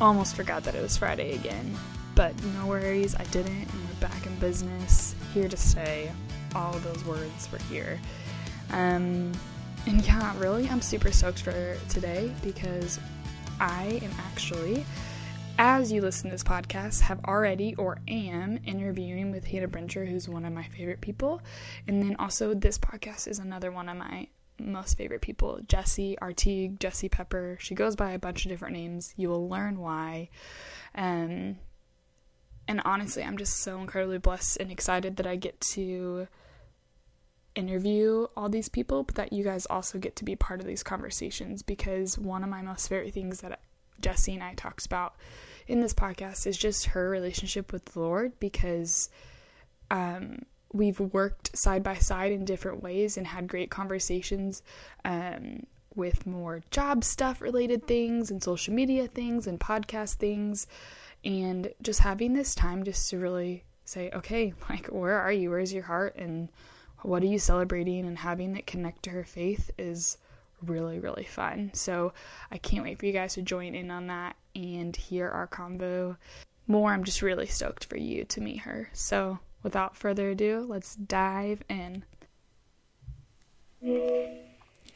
Almost forgot that it was Friday again, but no worries, I didn't, and we're back in business, here to stay. All those words were here. Um, and yeah, really, I'm super stoked for today because I am actually, as you listen to this podcast, have already or am interviewing with Hannah Brencher, who's one of my favorite people. And then also, this podcast is another one of my most favorite people Jessie Artigue, Jessie Pepper. She goes by a bunch of different names. You will learn why. Um, and honestly, I'm just so incredibly blessed and excited that I get to interview all these people, but that you guys also get to be part of these conversations because one of my most favorite things that Jessie and I talked about in this podcast is just her relationship with the Lord because um, we've worked side by side in different ways and had great conversations um, with more job stuff related things and social media things and podcast things. And just having this time just to really say okay like where are you? Where's your heart? And what are you celebrating? And having it connect to her faith is really really fun. So i can't wait for you guys to join in on that and hear our convo more. I'm just really stoked for you to meet her. So without further ado, let's dive in.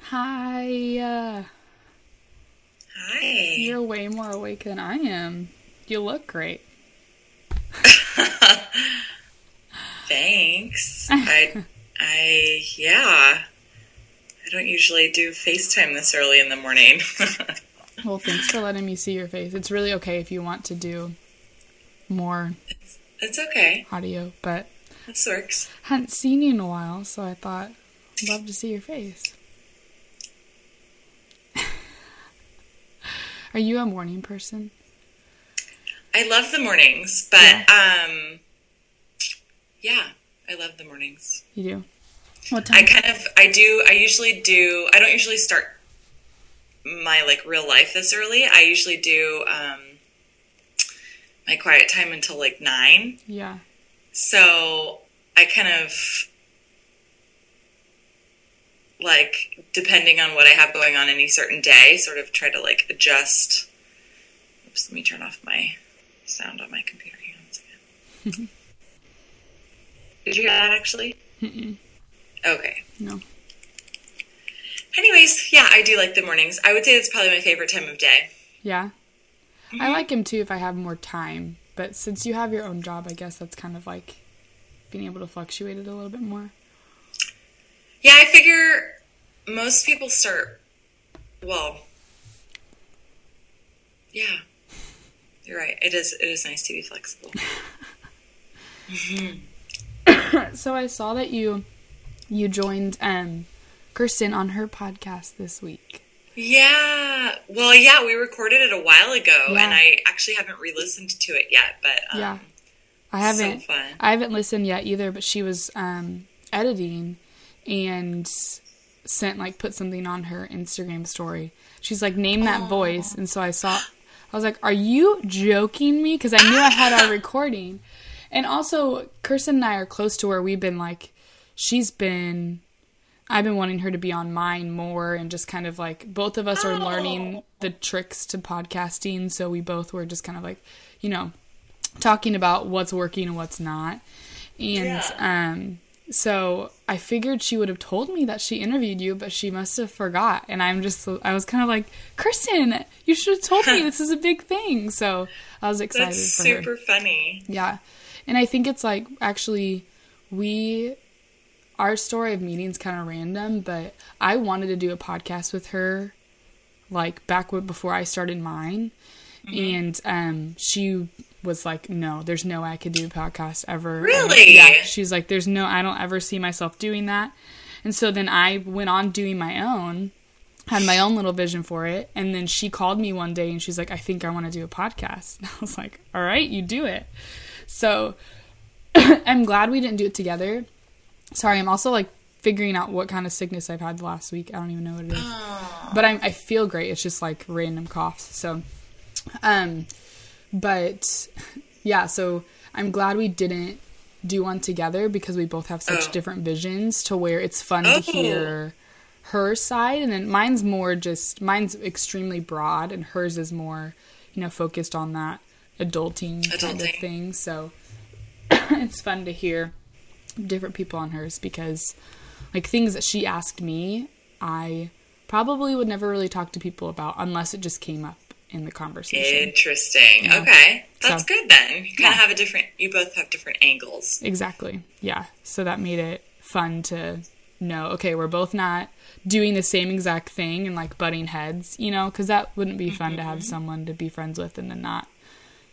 Hi. Uh, Hi. You're way more awake than I am. You look great. Thanks. I, I, yeah. I don't usually do FaceTime this early in the morning. well, thanks for letting me see your face. It's really okay if you want to do more it's okay. Audio, but this works. Hadn't seen you in a while, so I thought I'd love to see your face. Are you a morning person? I love the mornings, but yeah. um yeah, I love the mornings. You do. What time? I kind of I do I usually do I don't usually start my like real life this early. I usually do um my quiet time until like nine. Yeah. So I kind of like depending on what I have going on any certain day, sort of try to like adjust. Oops, let me turn off my sound on my computer. Did you hear that actually? Mm-mm. Okay. No. Anyways, yeah, I do like the mornings. I would say it's probably my favorite time of day. Yeah. Mm-hmm. I like him too if I have more time, but since you have your own job, I guess that's kind of like being able to fluctuate it a little bit more. Yeah, I figure most people start well. Yeah. You're right. It is it is nice to be flexible. mm-hmm. so I saw that you you joined um Kirsten on her podcast this week. Yeah. Well, yeah, we recorded it a while ago, yeah. and I actually haven't re-listened to it yet. But um, yeah, I haven't. So I haven't listened yet either. But she was um, editing and sent like put something on her Instagram story. She's like, "Name that oh. voice," and so I saw. I was like, "Are you joking me?" Because I knew I had our recording, and also Kirsten and I are close to where we've been like, she's been I've been wanting her to be on mine more and just kind of like both of us are oh. learning the tricks to podcasting. So we both were just kind of like, you know, talking about what's working and what's not. And yeah. um so I figured she would have told me that she interviewed you, but she must have forgot. And I'm just, I was kind of like, Kristen, you should have told me this is a big thing. So I was excited That's super her. funny. Yeah. And I think it's like, actually, we our story of meetings kind of random, but I wanted to do a podcast with her like back before I started mine. Mm-hmm. And um, she was like, "No, there's no way I could do a podcast ever." Really? yeah. She's like, "There's no, I don't ever see myself doing that." And so then I went on doing my own, had my own little vision for it, and then she called me one day and she's like, "I think I want to do a podcast." And I was like, "All right, you do it." So I'm glad we didn't do it together Sorry, I'm also like figuring out what kind of sickness I've had the last week. I don't even know what it is. But I'm, I feel great. It's just like random coughs. So, um, but yeah, so I'm glad we didn't do one together because we both have such oh. different visions to where it's fun oh. to hear her side, and then mine's more just mine's extremely broad, and hers is more, you know, focused on that adulting, kind of Adulting. thing. So it's fun to hear different people on hers because, like, things that she asked me, I probably would never really talk to people about unless it just came up in the conversation. Interesting. Yeah. Okay. That's So- good then. You kind Yeah. of have a different, you both have different angles. Exactly. Yeah. So that made it fun to know, okay, we're both not doing the same exact thing and like butting heads, you know, because that wouldn't be fun to have mm-hmm. someone to be friends with and then not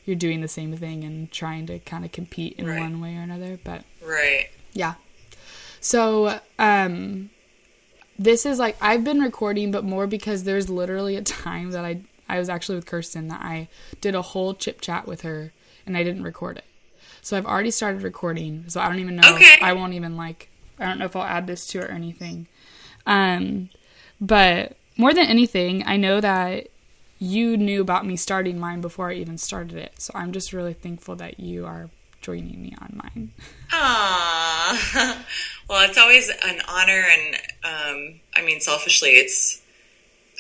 you're doing the same thing and trying to kind of compete in Right. one way or another. But Right. yeah. So, um, this is like I've been recording, but more because there's literally a time that I I was actually with Kirsten that I did a whole chip chat with her and I didn't record it. So I've already started recording. So I don't even know. Okay. I won't even like. I don't know if I'll add this to it or anything. Um, but more than anything, I know that you knew about me starting mine before I even started it. So I'm just really thankful that you are joining me on mine. Ah, well, it's always an honor, and um, I mean, selfishly, it's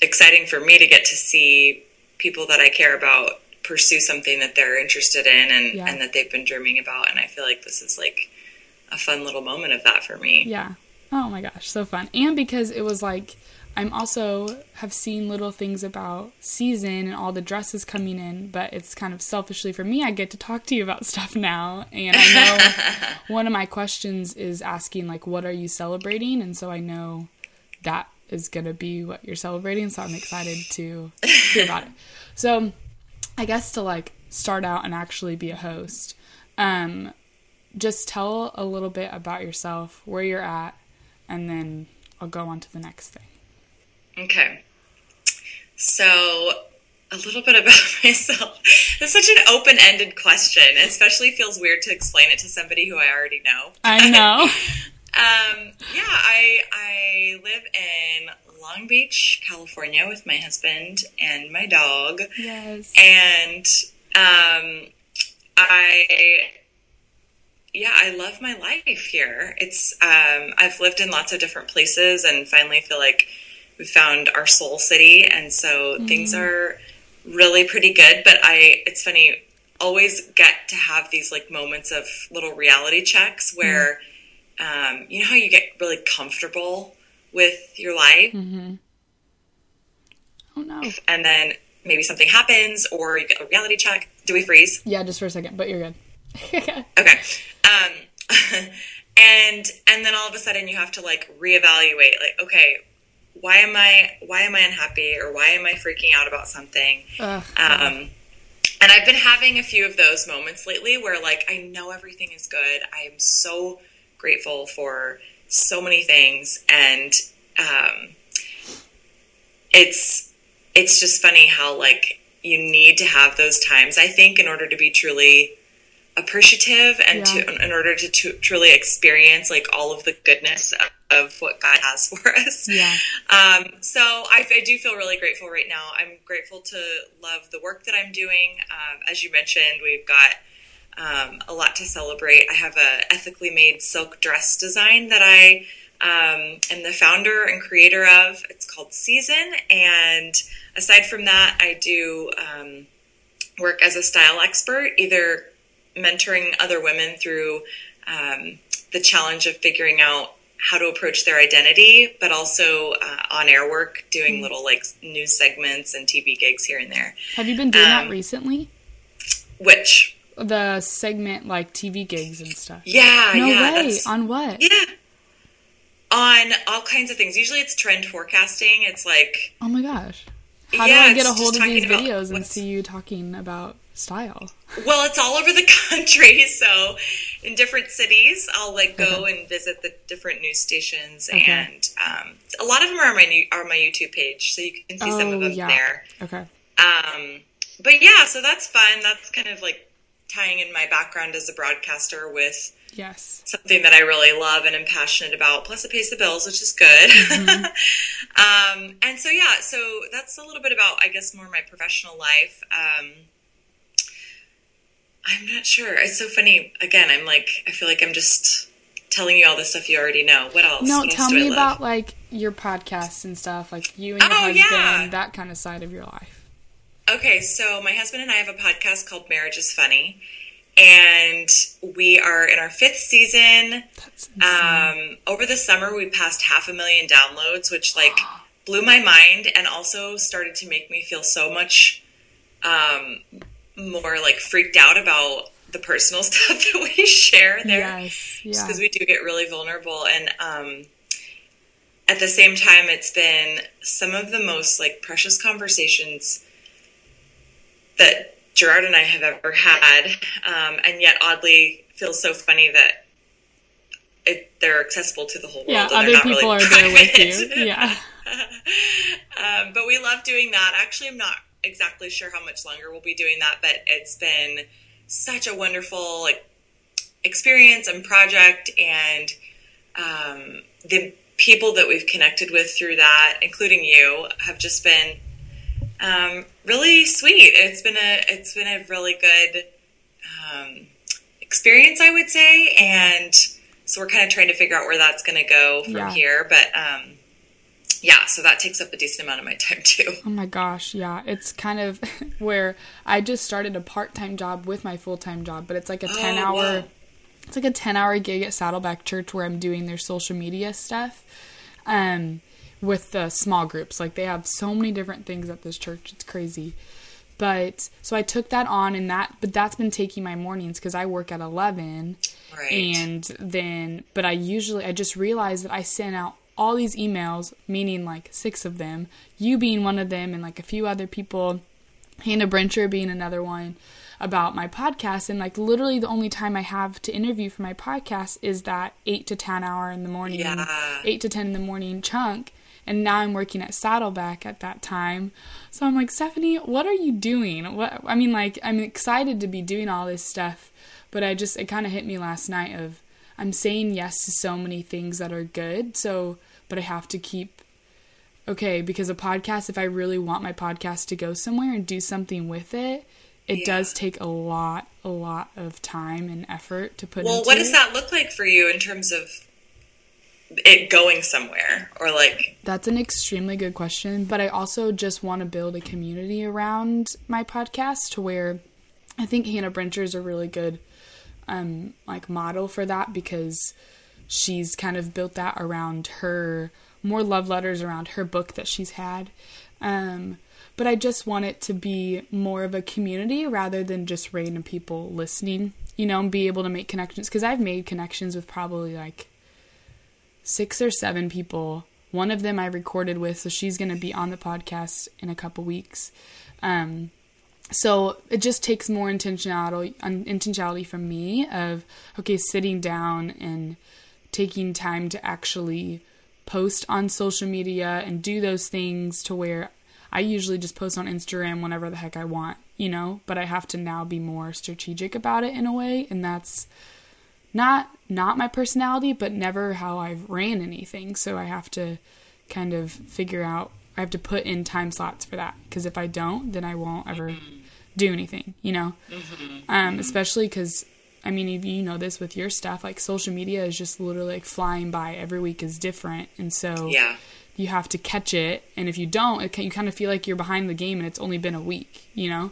exciting for me to get to see people that I care about pursue something that they're interested in and, Yeah. and that they've been dreaming about. And I feel like this is like a fun little moment of that for me. Yeah. Oh my gosh, so fun. And because it was like I'm also have seen little things about season and all the dresses coming in, but it's kind of selfishly for me I get to talk to you about stuff now. And I know one of my questions is asking like what are you celebrating? And so I know that is going to be what you're celebrating, so I'm excited to hear about it. So, I guess to like start out and actually be a host, um, just tell a little bit about yourself, where you're at, and then I'll go on to the next thing. Okay. So, a little bit about myself. It's such an open ended question, it especially feels weird to explain it to somebody who I already know. I know. Um, yeah, I I live in Long Beach, California, with my husband and my dog, yes. and um, I yeah, I love my life here. It's um, I've lived in lots of different places, and finally feel like we found our soul city, and so things are really pretty good. But I, it's funny, always get to have these like moments of little reality checks where, um, you know how you get really comfortable with your life, Oh no. and then maybe something happens, or you get a reality check. Do we freeze? Yeah, just for a second, but you're good. Okay. Um, and and then all of a sudden you have to like reevaluate. Like, okay, why am I why am I unhappy, or why am I freaking out about something? Ugh. Um, and I've been having a few of those moments lately where like I know everything is good. I am so grateful for so many things, and um, it's it's just funny how like you need to have those times. I think in order to be truly appreciative and Yeah. to in order to, to truly experience like all of the goodness of, of what God has for us. Yeah. Um, so I, I do feel really grateful right now. I'm grateful to love the work that I'm doing. Um, as you mentioned, we've got um, a lot to celebrate. I have a ethically made silk dress design that I um, am the founder and creator of. It's called Season, and aside from that, I do um, work as a style expert, either mentoring other women through um, the challenge of figuring out how to approach their identity, but also uh, on air work, doing little like news segments and TV gigs here and there. Have you been doing that Um, recently? Which, The segment like TV gigs and stuff. yeah, No yeah, way. On what? yeah, on all kinds of things. Usually, it's trend forecasting. It's like Oh my gosh. How Yeah, do I get a hold of these videos and see you talking about style? Well, it's all over the country. So, in different cities, I'll like go and visit the different news stations, Okay. and um, a lot of them are on my new, are my YouTube page, so you can see some Oh, of them yeah. there. Okay. Um, but yeah, so that's fun. That's kind of like tying in my background as a broadcaster with Yes. something that I really love and am passionate about. Plus, it pays the bills, which is good. Mm-hmm. um, and so, yeah, so that's a little bit about, I guess, more my professional life. Um, I'm not sure. It's so funny. Again, I'm like, I feel like I'm just telling you all the stuff you already know. What else? No, what else tell I me about like your podcasts and stuff, like you and your Oh, husband, yeah. that kind of side of your life. Okay, so my husband and I have a podcast called Marriage is Funny, and we are in our fifth season. That's insane. Um, over the summer, we passed half a million downloads, which like blew my mind, and also started to make me feel so much um, more like freaked out about the personal stuff that we share there yes, yeah. because we do get really vulnerable and um, at the same time it's been some of the most like precious conversations that gerard and i have ever had um, and yet oddly feels so funny that it, they're accessible to the whole world yeah, and other not people really are there with you. Yeah. um, but we love doing that. Actually, I'm not exactly sure how much longer we'll be doing that, but it's been such a wonderful like experience and project, and um, the people that we've connected with through that, including you, have just been um, really sweet. It's been a it's been a really good um, experience, I would say, and so we're kind of trying to figure out where that's going to go from Yeah. here. But um, yeah, so that takes up a decent amount of my time too. Oh my gosh, yeah. It's kind of where I just started a part-time job with my full-time job, but it's like a 10-hour wow. it's like a 10-hour gig at Saddleback Church where I'm doing their social media stuff. Um with the small groups. Like they have so many different things at this church. It's crazy. But so I took that on and that but that's been taking my mornings cuz I work at 11 Right. and then but i usually i just realized that i sent out all these emails meaning like six of them you being one of them and like a few other people hannah brencher being another one about my podcast and like literally the only time i have to interview for my podcast is that 8 to 10 hour in the morning Yeah. 8 to 10 in the morning chunk and now I'm working at Saddleback at that time. So I'm like, Stephanie, what are you doing? What I mean, like, I'm excited to be doing all this stuff, but I just it kind of hit me last night of I'm saying yes to so many things that are good. So, but I have to keep okay because a podcast. If I really want my podcast to go somewhere and do something with it, it Yeah. does take a lot, a lot of time and effort to put. well, what does it. that look like for you in terms of it going somewhere or like That's an extremely good question, but I also just want to build a community around my podcast to where I think Hannah Brencher is a really good um like model for that because she's kind of built that around her more love letters around her book that she's had. Um but I just want it to be more of a community rather than just random people listening, you know, and be able to make connections because I've made connections with probably like six or seven people. One of them I recorded with, so she's going to be on the podcast in a couple weeks. Um, so it just takes more intentionality, intentionality from me of okay, sitting down and taking time to actually post on social media and do those things to where I usually just post on Instagram whenever the heck I want, you know, but I have to now be more strategic about it in a way, and that's not not my personality, but never how I've ran anything. So I have to kind of figure out. I have to put in time slots for that because if I don't, then I won't ever mm-hmm. Do anything. You know, um, especially because I mean, if you know this with your stuff, like social media is just literally like flying by. Every week is different, and so yeah. you have to catch it. And if you don't, it can, you kind of feel like you're behind the game, and it's only been a week. You know?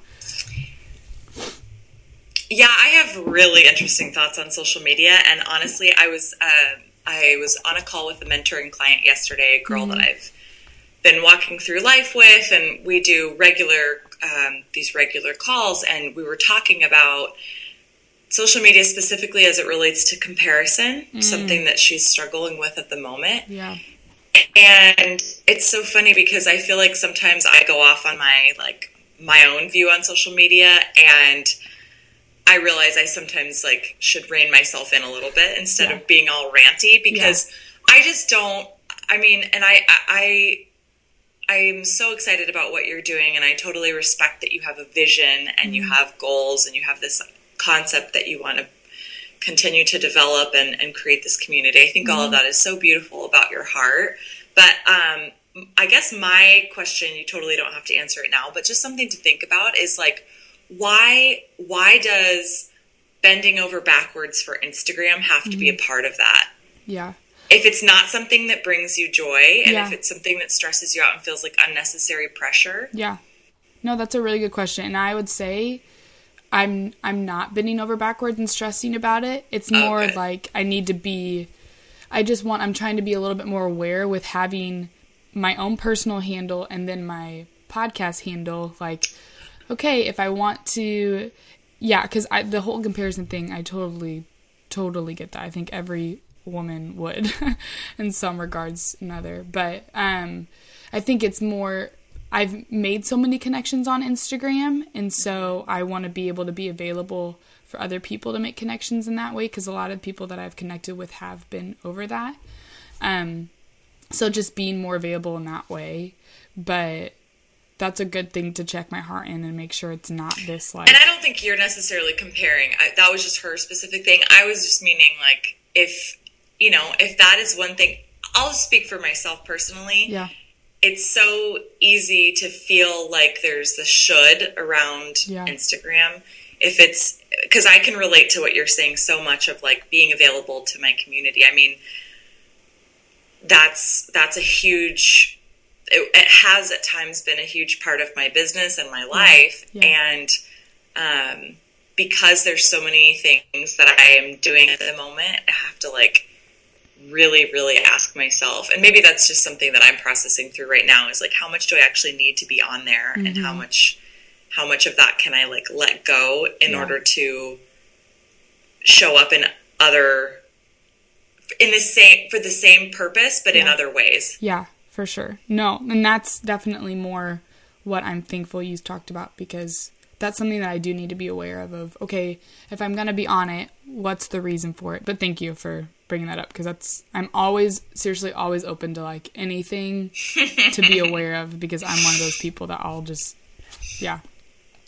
Yeah, I have really interesting thoughts on social media, and honestly, I was uh, I was on a call with a mentoring client yesterday, a girl that I've been walking through life with, and we do regular um, these regular calls, and we were talking about social media specifically as it relates to comparison, something that she's struggling with at the moment. Yeah. And it's so funny because I feel like sometimes I go off on my like my own view on social media and I realize I sometimes like should rein myself in a little bit instead Yeah. of being all ranty because I just don't I mean and I I I'm so excited about what you're doing and I totally respect that you have a vision and you mm-hmm. have goals and you have this concept that you want to continue to develop and, and create this community. I think all of mm-hmm. that is so beautiful about your heart. But um, I guess my question, you totally don't have to answer it now, but just something to think about is like, why why does bending over backwards for Instagram have to be a mm-hmm. part of that. Yeah. If it's not something that brings you joy, and Yeah. if it's something that stresses you out and feels like unnecessary pressure, Yeah. No, that's a really good question. And I would say I'm I'm not bending over backwards and stressing about it. It's oh, more Okay. like I need to be I just want I'm trying to be a little bit more aware with having my own personal handle and then my podcast handle like okay, if I want to yeah, cuz I the whole comparison thing I totally totally get that. I think every woman would in some regards another. But um I think it's more I've made so many connections on Instagram and so I want to be able to be available for other people to make connections in that way cuz a lot of people that I've connected with have been over that. Um so just being more available in that way. But that's a good thing to check my heart in and make sure it's not this like and I don't think you're necessarily comparing. I, that was just her specific thing. I was just meaning like if you know if that is one thing. I'll speak for myself personally. yeah. it's so easy to feel like there's the should around Yeah. Instagram. If it's because I can relate to what you're saying so much of like being available to my community. I mean, that's that's a huge. It, it has at times been a huge part of my business and my life, Yeah. and um, because there's so many things that I am doing at the moment, I have to like really really ask myself and maybe that's just something that i'm processing through right now is like how much do i actually need to be on there and how mm-hmm. much how much of that can i like let go in Yeah. order to show up in other in the same for the same purpose but in other ways Yeah, for sure. No, and that's definitely more what I'm thankful you've talked about because that's something that I do need to be aware of of okay, if I'm going to be on it, what's the reason for it? But thank you for bringing that up because that's I'm always seriously always open to like anything to be aware of because I'm one of those people that I'll just yeah,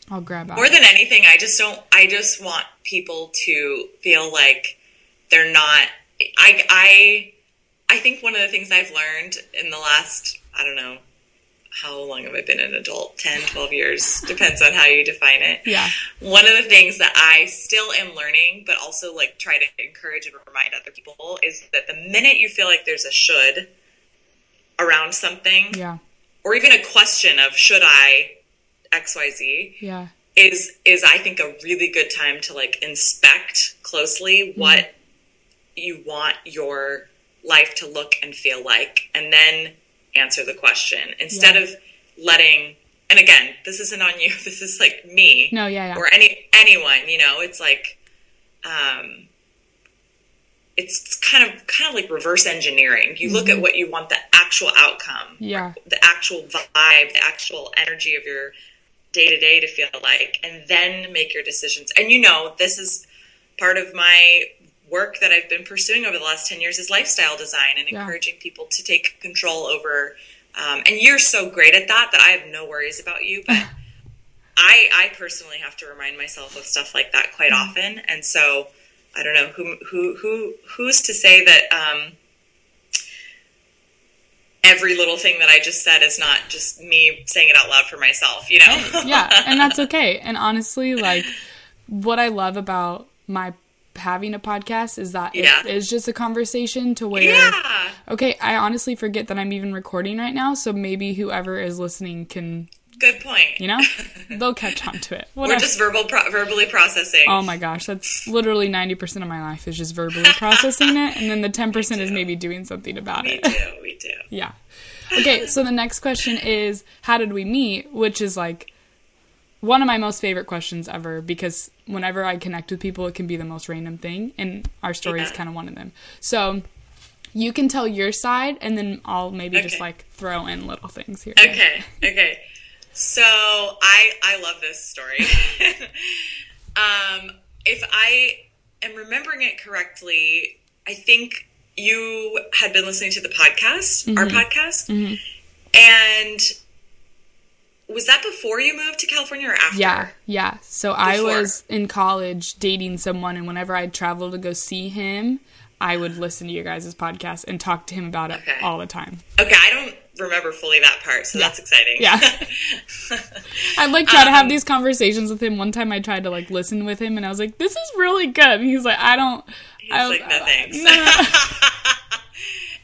I'll grab out. more than anything i just don't i just want people to feel like they're not i i i think one of the things i've learned in the last i don't know how long have i been an adult 10 12 years depends on how you define it yeah. one of the things that i still am learning but also like try to encourage and remind other people is that the minute you feel like there's a should around something Yeah. or even a question of should i xyz Yeah. is is I think a really good time to like inspect closely mm-hmm. what you want your life to look and feel like and then answer the question instead Yeah. of letting and again this isn't on you this is like me No, yeah, yeah. or any anyone you know it's like um it's kind of kind of like reverse engineering you look at what you want the actual outcome Yeah. the actual vibe, the actual energy of your day to day to feel like, and then make your decisions. And you know, this is part of my work that I've been pursuing over the last 10 years is lifestyle design and Yeah. encouraging people to take control over. Um, and you're so great at that that I have no worries about you. But I, I personally have to remind myself of stuff like that quite Mm-hmm. often. And so I don't know who, who, who, who's to say that, um, every little thing that I just said is not just me saying it out loud for myself, you know? yeah, and that's okay. And honestly, like what I love about my having a podcast is that Yeah. it is just a conversation to where yeah. okay, I honestly forget that I'm even recording right now, so maybe whoever is listening can, Good point. you know, they'll catch on to it. We're just verbal pro- verbally processing. Oh my gosh, that's literally 90% of my life is just verbally processing it, and then the 10% is maybe doing something about we it. We do, we do. Yeah. Okay, so the next question is how did we meet? Which is like one of my most favorite questions ever because whenever I connect with people, it can be the most random thing, and our story is kind of one of them. So you can tell your side, and then I'll maybe just like throw in little things here. Okay, okay. So I I love this story. um, if I am remembering it correctly, I think you had been listening to the podcast, our podcast, and was that before you moved to California or after? Yeah, yeah. So I was in college dating someone, and whenever I'd travel to go see him, I would listen to your guys' podcast and talk to him about it all the time. Okay, I don't remember fully that part, so Yeah. that's exciting. Yeah. I'd like try to Um, have these conversations with him. One time I tried to like listen with him and I was like, this is really good. And he's like, I don't. He's I was, like, no thanks. No.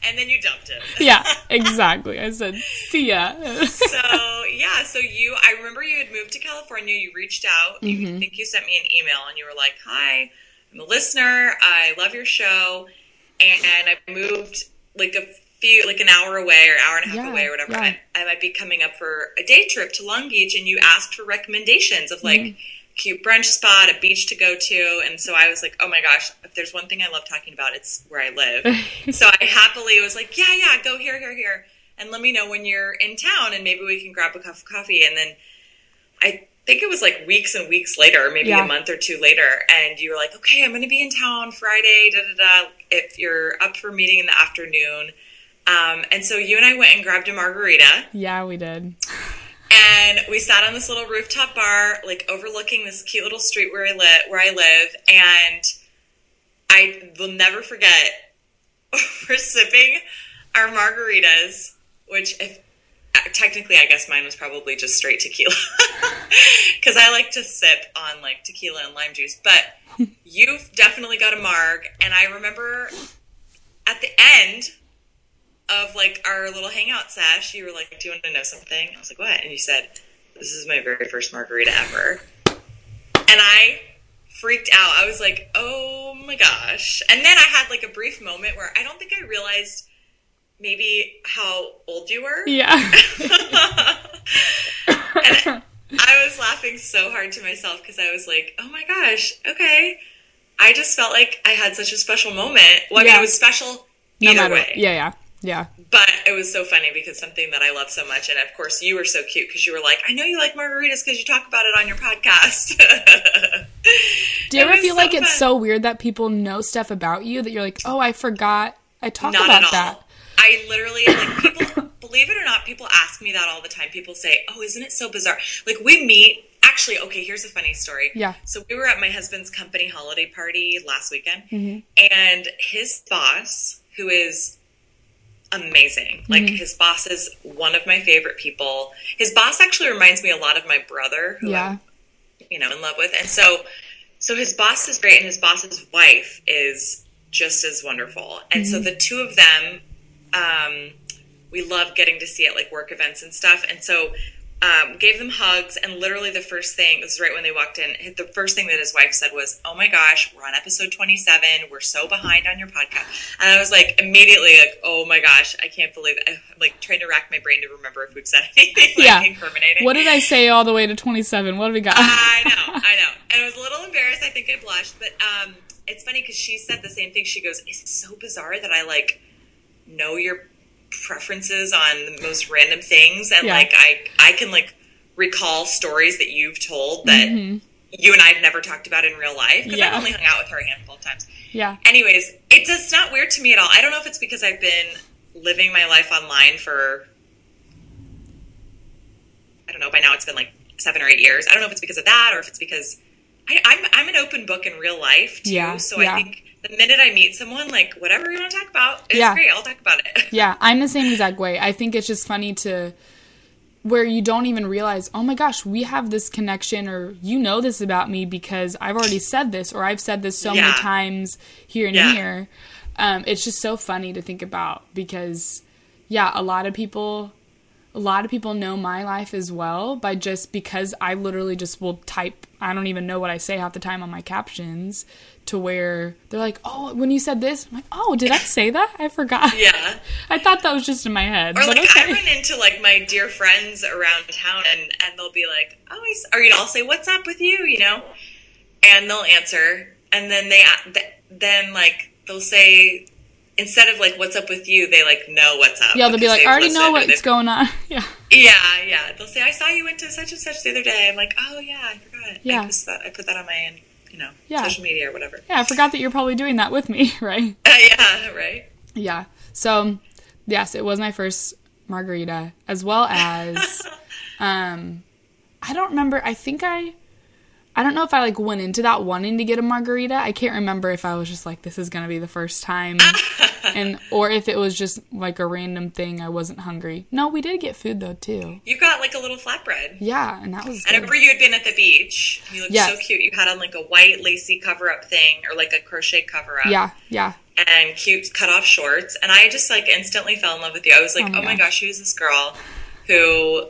and then you dumped him. yeah, exactly. I said, see ya. so yeah, so you, I remember you had moved to California. You reached out. Mm-hmm. You think you sent me an email, and you were like, "Hi, I'm a listener. I love your show, and I moved like a few, like an hour away or hour and a half Yeah, away or whatever. yeah. I, I might be coming up for a day trip to Long Beach, and you asked for recommendations of like." Mm-hmm. Cute brunch spot, a beach to go to, and so I was like, "Oh my gosh! If there's one thing I love talking about, it's where I live." so I happily was like, "Yeah, yeah, go here, here, here." and let me know when you're in town and maybe we can grab a cup of coffee and then i think it was like weeks and weeks later maybe Yeah. a month or two later and you were like okay i'm going to be in town friday da da da if you're up for meeting in the afternoon um, and so you and i went and grabbed a margarita yeah, we did. And we sat on this little rooftop bar like overlooking this cute little street where i live where i live. And i will never forget we're sipping our margaritas which if uh, technically i guess mine was probably just straight tequila. Because i like to sip on like tequila and lime juice. But you've definitely got a marg. And i remember at the end of like our little hangout sesh, you were like, "Do you want to know something?" I was like, "What?" And you said, "This is my very first margarita ever," and I freaked out. I was like, "Oh my gosh!" And then I had like a brief moment where I don't think I realized maybe how old you were. Yeah. and I was laughing so hard to myself because I was like, "Oh my gosh, okay." I just felt like I had such a special moment. Well, I mean, Yeah. it was special no either matter. way. Yeah, yeah, yeah. But it was so funny because something that I love so much, and of course you were so cute because you were like, "I know you like margaritas because you talk about it on your podcast." Do you It ever feel so like it's so weird that people know stuff about you that you're like, oh, I forgot I talked about at all. that. I literally like people. believe it or not, people ask me that all the time. People say, "Oh, isn't it so bizarre?" Like we meet. Actually, okay. Here's a funny story. Yeah. So we were at my husband's company holiday party last weekend, Mm-hmm. and his boss, who is amazing. Like Mm-hmm. his boss is one of my favorite people. His boss actually reminds me a lot of my brother, who Yeah. I'm you know in love with, and so so his boss is great, and his boss's wife is just as wonderful, and so the two of them, um, we love getting to see at like work events and stuff, and so. Um, gave them hugs, and literally the first thing this is right when they walked in. The first thing that his wife said was, "Oh my gosh, we're on episode twenty-seven. We're so behind on your podcast." And I was like, immediately, like, "Oh my gosh, I can't believe." It. I'm like trying to rack my brain to remember if we've said anything like Yeah. incriminating. What did I say all the way to 27? What do we got? I know, I know. And I was a little embarrassed. I think I blushed, but um, it's funny because she said the same thing. She goes, "It's so bizarre that I like know your preferences on the most random things, and Yeah. like I I can like recall stories that you've told that you and I have never talked about in real life because Mm-hmm. Yeah. I've only hung out with her a handful of times." yeah. Anyways, it's just not weird to me at all. I don't know if it's because I've been living my life online for I don't know, by now it's been like seven or eight years. I don't know if it's because of that or if it's because I, I'm I'm an open book in real life too. Yeah, so yeah. I think the minute I meet someone, like whatever you want to talk about, it's Yeah. great. I'll talk about it. Yeah, I'm the same exact way. I think it's just funny to where you don't even realize, oh my gosh, we have this connection, or you know this about me because I've already said this, or I've said this so Yeah. many times here and Yeah. here. Um, it's just so funny to think about because, yeah, a lot of people. A lot of people know my life as well by just because I literally just will type. I don't even know what I say half the time on my captions to where they're like, "Oh, when you said this," I'm like, "Oh, did I say that? I forgot." yeah. I thought that was just in my head. Or but like I okay. run into like my dear friends around town, and and they'll be like, "Oh, I or you know, I'll say, "What's up with you?" You know, and they'll answer, and then they th- then like they'll say instead of like "What's up with you," they like know what's up. yeah, they'll be like, I already know what's going on. Yeah. Yeah, yeah. They'll say, "I saw you went to such and such the other day." I'm like, "Oh yeah, I forgot. Yeah. I, put that, I put that on my you know Yeah. social media or whatever." Yeah, I forgot that you're probably doing that with me, right? Uh, yeah, right. Yeah. So, yes, it was my first margarita, as well as, um, I don't remember. I think I, I don't know if I like went into that wanting to get a margarita. I can't remember if I was just like, this is gonna be the first time and or if it was just like a random thing, I wasn't hungry. No, we did get food though too. You got like a little flatbread. Yeah, and that was. Good. I remember you had been at the beach. You looked Yes. so cute. You had on like a white lacy cover up thing or like a crochet cover up. Yeah, yeah, And cute cut off shorts. And I just like instantly fell in love with you. I was like, Oh my oh my gosh. gosh, who's this girl who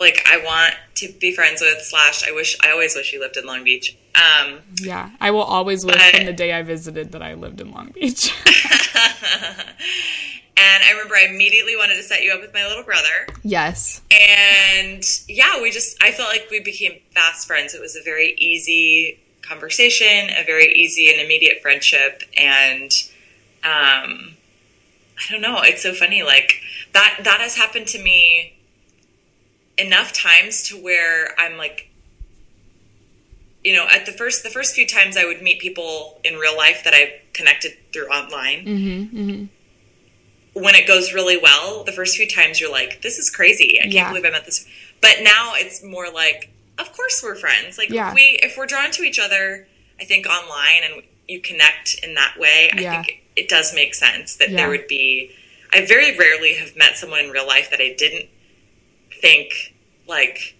like I want to be friends with slash I wish I always wish you lived in Long Beach. Um yeah. I will always wish But- from the day I visited that I lived in Long Beach. and I remember I immediately wanted to set you up with my little brother. yes. And yeah, we just, I felt like we became fast friends. It was a very easy conversation, a very easy and immediate friendship. And, um, I don't know. It's so funny. Like that, that has happened to me enough times to where I'm like, you know, at the first, the first few times I would meet people in real life that I connected through online. Mm-hmm, When it goes really well, the first few times you're like, this is crazy. I can't Yeah. believe I met this. But now it's more like, of course we're friends. Like Yeah. if we, if we're drawn to each other, I think online and you connect in that way, I Yeah. think it does make sense that there would be, I very rarely have met someone in real life that I didn't think like,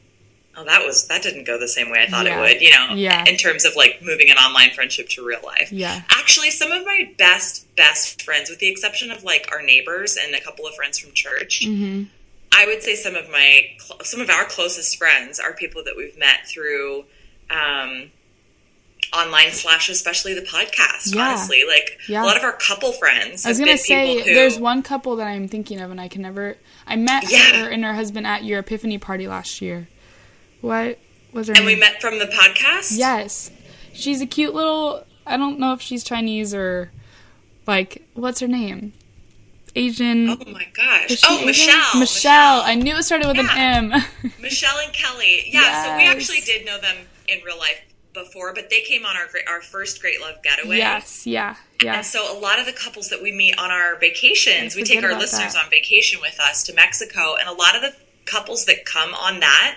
oh, that was, that didn't go the same way I thought Yeah. it would, you know, Yeah. in terms of like moving an online friendship to real life. Yeah. Actually, some of my best, best friends, with the exception of like our neighbors and a couple of friends from church, Mm-hmm. I would say some of my, cl- some of our closest friends are people that we've met through, um, online slash especially the podcast Yeah. honestly like Yeah. a lot of our couple friends I was gonna been say who, there's one couple that I'm thinking of, and I can never. I met Yeah. her and her husband at your Epiphany party last year. What was her and we met from the podcast Yes, she's a cute little. I don't know if she's Chinese or like what's her name? Asian. oh my gosh oh Asian? michelle Michelle. I knew it started with Yeah. an M. Michelle and Kelly. Yeah, so we actually did know them in real life before, but they came on our our first Great Love Getaway. yes. Yeah. Yeah. And so a lot of the couples that we meet on our vacations, we take our listeners that. on vacation with us to Mexico, and a lot of the couples that come on that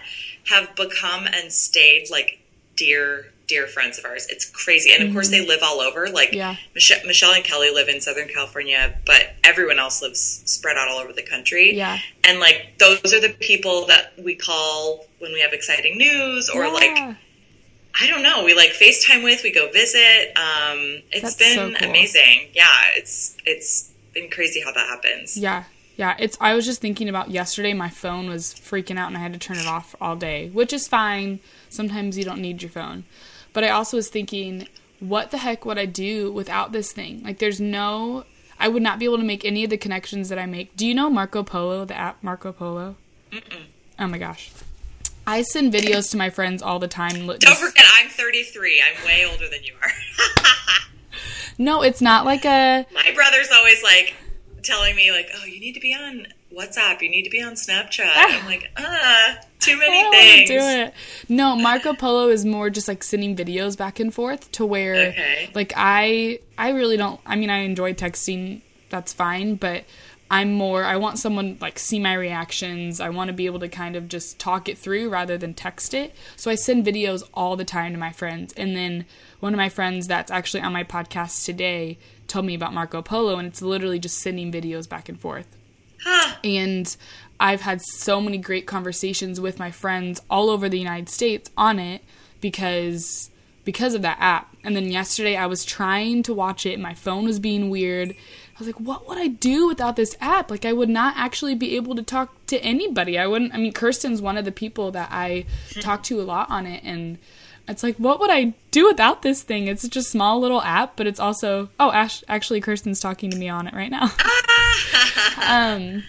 have become and stayed like dear dear friends of ours. It's crazy. And of course they live all over. Like Mm-hmm. Yeah. Michelle, Michelle and Kelly live in Southern California, but everyone else lives spread out all over the country. Yeah. And like those are the people that we call when we have exciting news or Yeah. like I don't know. We like FaceTime with. We go visit. Um, it's That's been so cool. amazing. Yeah, it's it's been crazy how that happens. Yeah. Yeah, it's I was just thinking about yesterday my phone was freaking out and I had to turn it off all day, which is fine. Sometimes you don't need your phone. But I also was thinking what the heck would I do without this thing? Like there's no I would not be able to make any of the connections that I make. Do you know Marco Polo, the app Marco Polo? Oh my gosh. I send videos to my friends all the time. Don't just- forget, I'm 33. I'm way older than you are. No, it's not like a My brother's always like telling me like, "Oh, you need to be on WhatsApp. You need to be on Snapchat." I'm like, "Uh, too many things." do it. No, Marco Polo is more just like sending videos back and forth to where Okay. like I I really don't I mean I enjoy texting, that's fine, but I'm more I want someone like see my reactions. I want to be able to kind of just talk it through rather than text it. So I send videos all the time to my friends. And then one of my friends that's actually on my podcast today told me about Marco Polo and it's literally just sending videos back and forth and I've had so many great conversations with my friends all over the United States on it because because of that app. And then yesterday I was trying to watch it and my phone was being weird. I was like, what would I do without this app? Like I would not actually be able to talk to anybody. I wouldn't I mean Kirsten's one of the people that I talk to a lot on it and it's like, what would I do without this thing? It's just a small little app, but it's also oh, Ash, actually, Kirsten's talking to me on it right now. um,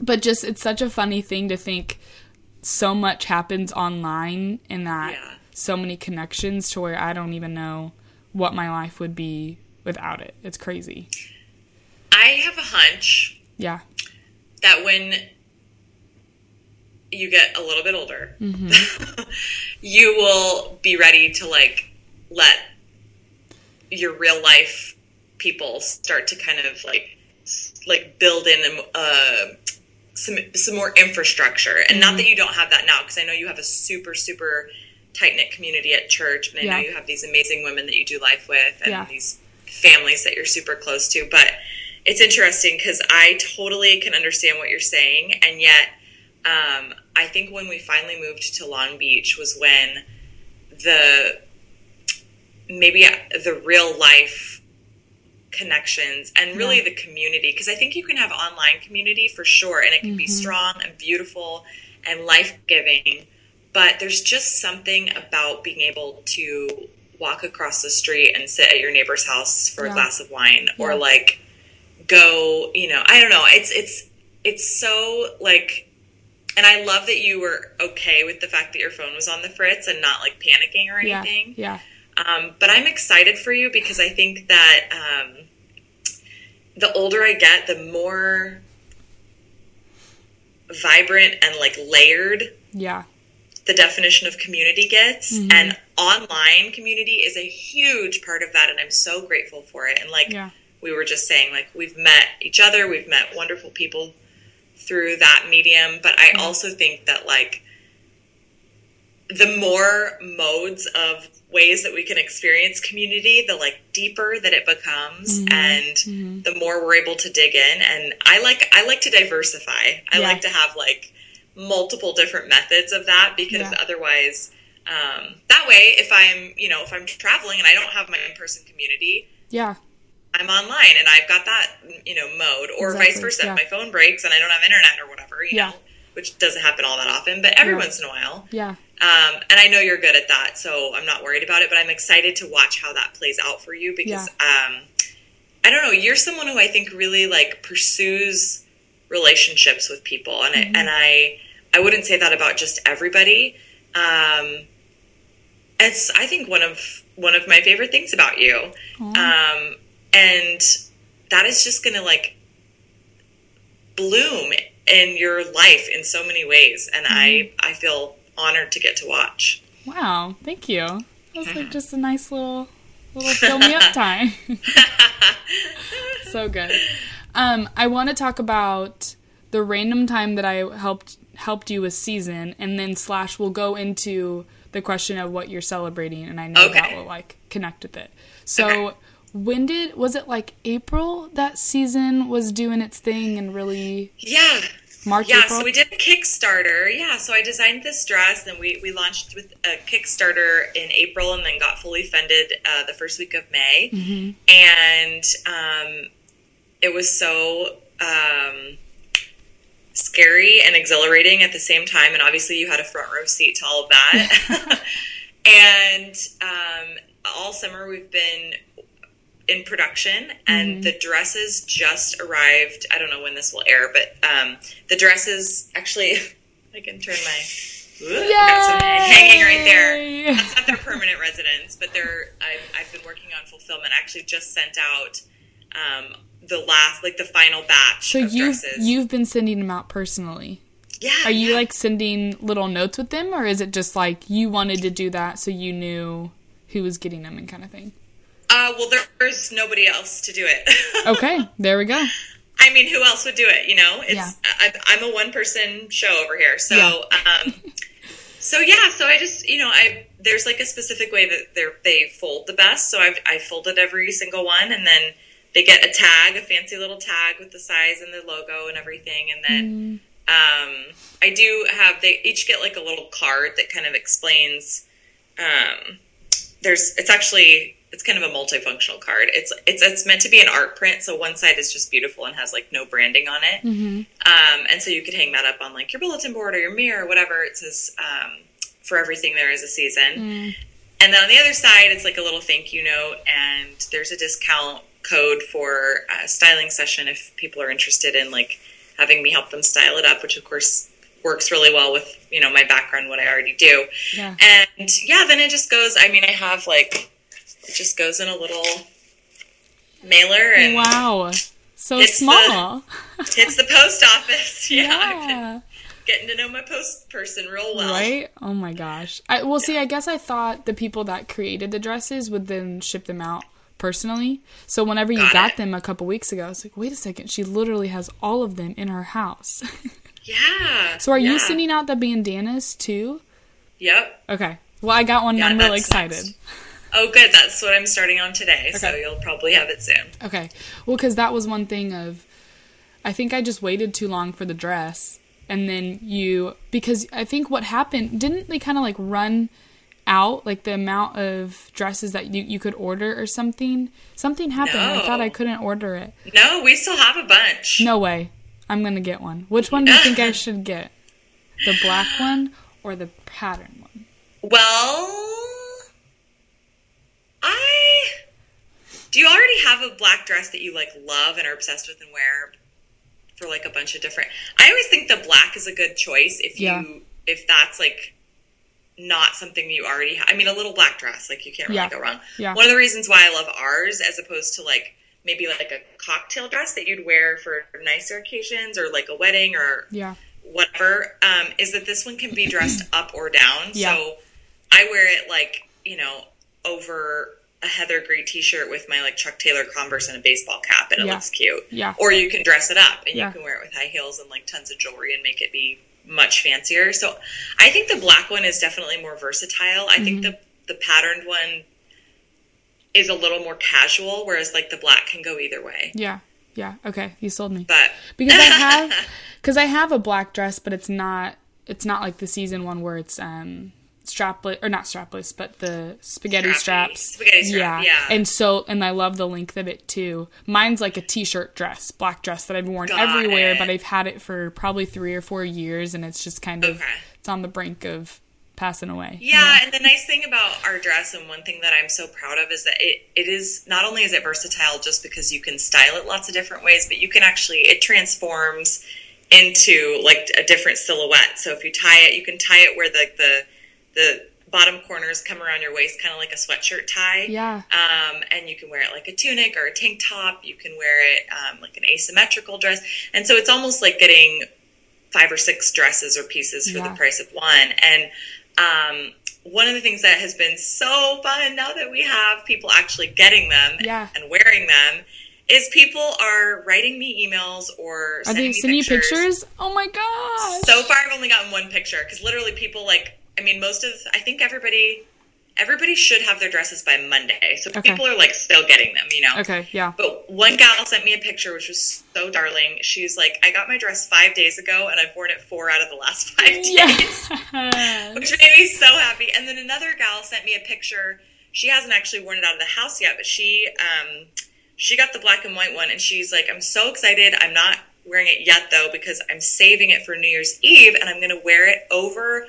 but just it's such a funny thing to think so much happens online and that Yeah. so many connections to where I don't even know what my life would be without it. It's crazy. I have a hunch Yeah. that when you get a little bit older, Mm-hmm. you will be ready to like let your real life people start to kind of like like build in uh, some some more infrastructure, and Mm-hmm. not that you don't have that now, because I know you have a super super tight knit community at church, and I know you have these amazing women that you do life with, and Yeah. these families that you're super close to, but it's interesting because I totally can understand what you're saying, and yet um, I think when we finally moved to Long Beach was when the maybe the real life connections and really Yeah. the community because I think you can have online community for sure and it can be strong and beautiful and life giving but there's just something about being able to walk across the street and sit at your neighbor's house for Yeah. a glass of wine or like go you know I don't know it's it's it's so like and I love that you were okay with the fact that your phone was on the fritz and not like panicking or Yeah. anything Yeah. um, but I'm excited for you because I think that um, the older I get, the more vibrant and like layered Yeah. the definition of community gets. Mm-hmm. And online community is a huge part of that. And I'm so grateful for it. And like Yeah. We were just saying, like we've met each other, we've met wonderful people through that medium. But I mm-hmm. also think that like the more modes of ways that we can experience community, the like deeper that it becomes mm-hmm. and mm-hmm. the more we're able to dig in. And I like I like to diversify. I Yeah. like to have like multiple different methods of that because Yeah. otherwise um, that way if I'm you know if I'm traveling and I don't have my in-person community Yeah. I'm online and I've got that you know mode or Exactly, vice versa yeah. if my phone breaks and I don't have internet or whatever you Yeah. know which doesn't happen all that often but every Yeah. once in a while Yeah. um, and I know you're good at that, so I'm not worried about it. But I'm excited to watch how that plays out for you because um, I don't know. You're someone who I think really like pursues relationships with people, and Mm-hmm. I, and I I wouldn't say that about just everybody. Um, it's I think one of one of my favorite things about you, um, and that is just going to like bloom in your life in so many ways, and I I feel honored to get to watch. Wow. Thank you. That was like just a nice little little fill me up time. so good. Um, I want to talk about the random time that I helped helped you with season, and then slash we'll go into the question of what you're celebrating, and I know that will like connect with it. So. Okay. When did was it like April that season was doing its thing and really Yeah. March Yeah, April? so we did a Kickstarter. Yeah, so I designed this dress, and we, we launched with a Kickstarter in April, and then got fully funded uh, the first week of May. And um, it was so um, scary and exhilarating at the same time. And obviously, you had a front row seat to all of that. and um, all summer, we've been in production and the dresses just arrived i don't know when this will air but um, the dresses actually i can turn my Ooh, got some hanging right there that's not their permanent residence but they're I've, I've been working on fulfillment I actually just sent out um, the last like the final batch So of you've dresses you've been sending them out personally. yeah Are you yeah. like sending little notes with them, or is it just like you wanted to do that so you knew who was getting them and kind of thing? Uh, well there's nobody else to do it Okay, there we go. I mean, who else would do it? You know, it's Yeah. I, I'm a one person show over here, so Yeah. um, so yeah, so I just you know I there's like a specific way that they they fold the best. So I've I folded every single one, and then they get a tag, a fancy little tag with the size and the logo and everything, and then um, I do have they each get like a little card that kind of explains. Um, there's it's actually it's kind of a multifunctional card. It's it's it's meant to be an art print, so one side is just beautiful and has like no branding on it, um, and so you could hang that up on like your bulletin board or your mirror or whatever. It says um, for everything there is a season, and then on the other side, it's like a little thank you note, and there's a discount code for a styling session if people are interested in like having me help them style it up, which of course works really well with you know my background, what I already do. Yeah. And yeah, then it just goes. I mean, I have like it just goes in a little mailer and Wow, so It's the- small. hits the post office. Yeah, yeah. getting to know my post person real well. Right? Oh my gosh. I well see, I guess I thought the people that created the dresses would then ship them out personally. So whenever you Got them a couple weeks ago, I was like, wait a second, she literally has all of them in her house. Yeah. so are you sending out the bandanas too? Yep. Okay. Well, I got one and Yeah, I'm really excited. Oh, good. That's what I'm starting on today. So you'll probably have it soon. Okay. Well, because that was one thing of, I think I just waited too long for the dress, and then you because I think what happened didn't they kind of like run out like the amount of dresses that you you could order or something. Something happened. I thought I couldn't order it. No, we still have a bunch. No way. I'm gonna get one. Which one do you think I should get? The black one or the pattern one? Well, I. Do you already have a black dress that you like love and are obsessed with and wear for like a bunch of different? I always think the black is a good choice if you Yeah. if that's like not something you already have. I mean, a little black dress like you can't really Yeah. go wrong. Yeah. One of the reasons why I love ours as opposed to like maybe like a cocktail dress that you'd wear for nicer occasions or like a wedding or Yeah. whatever, um, is that this one can be dressed up or down. Yeah. So I wear it like, you know, over a heather gray t shirt with my like Chuck Taylor Converse and a baseball cap and it Yeah. looks cute. Yeah. Or you can dress it up and Yeah. you can wear it with high heels and like tons of jewelry and make it be much fancier. So I think the black one is definitely more versatile. I Mm-hmm. think the the patterned one is a little more casual, whereas like the black can go either way. Yeah. Yeah. Okay. You sold me. But because I have because I have a black dress, but it's not it's not like the season one where it's um strapless or not strapless, but the spaghetti Strappy. straps. Spaghetti strap, yeah. And so and I love the length of it too. Mine's like a t-shirt dress, black dress that I've worn Got everywhere, it. but I've had it for probably three or four years, and it's just kind of Okay. it's on the brink of passing away. Yeah, and the nice thing about our dress, and one thing that I'm so proud of, is that it, it is not only is it versatile just because you can style it lots of different ways, but you can actually it transforms into like a different silhouette. So if you tie it, you can tie it where the the the bottom corners come around your waist, kind of like a sweatshirt tie. Yeah. Um, and you can wear it like a tunic or a tank top. You can wear it um, like an asymmetrical dress, and so it's almost like getting five or six dresses or pieces for Yeah. the price of one. And um, one of the things that has been so fun now that we have people actually getting them Yeah. and wearing them is people are writing me emails or Are sending they me sending you pictures. pictures? Oh my gosh. So far, I've only gotten one picture because literally people like. I mean, most of I think everybody everybody should have their dresses by Monday, so Okay. people are like still getting them. You know. Okay, yeah. But one gal sent me a picture, which was so darling. She's like, "I got my dress five days ago, and I've worn it four out of the last five days." Yes. which made me so happy. And then another gal sent me a picture. She hasn't actually worn it out of the house yet, but she um, she got the black and white one, and she's like, "I'm so excited. I'm not wearing it yet though because I'm saving it for New Year's Eve, and I'm going to wear it over."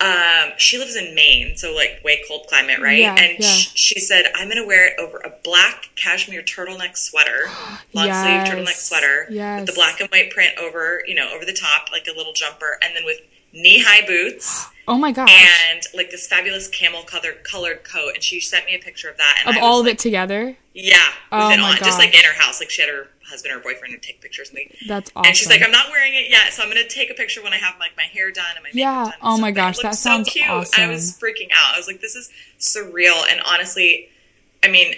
Um, she lives in Maine, so like way cold climate, right? Yeah, and yeah. sh- she said, "I'm going to wear it over a black cashmere turtleneck sweater, long sleeve turtleneck Yes, sweater, with the black and white print over, you know, over the top, like a little jumper, and then with knee high boots." Oh my gosh. and like this fabulous camel colored colored coat and she sent me a picture of that and of all of like, it together? yeah Oh it my on just like in her house like she had her husband or boyfriend to take pictures of me That's awesome. and she's like I'm not wearing it yet so I'm gonna take a picture when I have like my hair done and my makeup Yeah. done Oh my gosh, that so sounds cute. I was freaking out I was like this is surreal and honestly I mean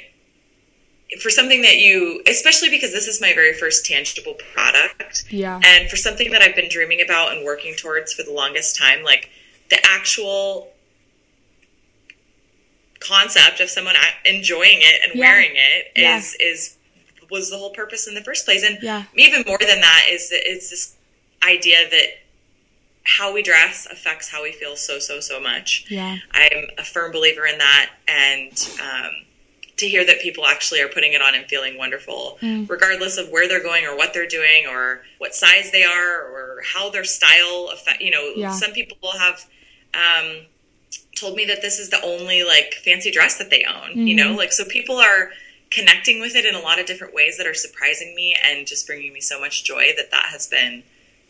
for something that you especially because this is my very first tangible product Yeah. and for something that I've been dreaming about and working towards for the longest time, like the actual concept of someone enjoying it and Yeah. wearing it is Yeah. is is was the whole purpose in the first place. And Yeah. even more than that is that it's this idea that how we dress affects how we feel so so so much. Yeah. I'm a firm believer in that, and um, to hear that people actually are putting it on and feeling wonderful, Mm. regardless of where they're going or what they're doing or what size they are or how their style affect. You know, Yeah. some people have um, told me that this is the only like fancy dress that they own. You know, Mm-hmm. like so people are connecting with it in a lot of different ways that are surprising me and just bringing me so much joy that that has been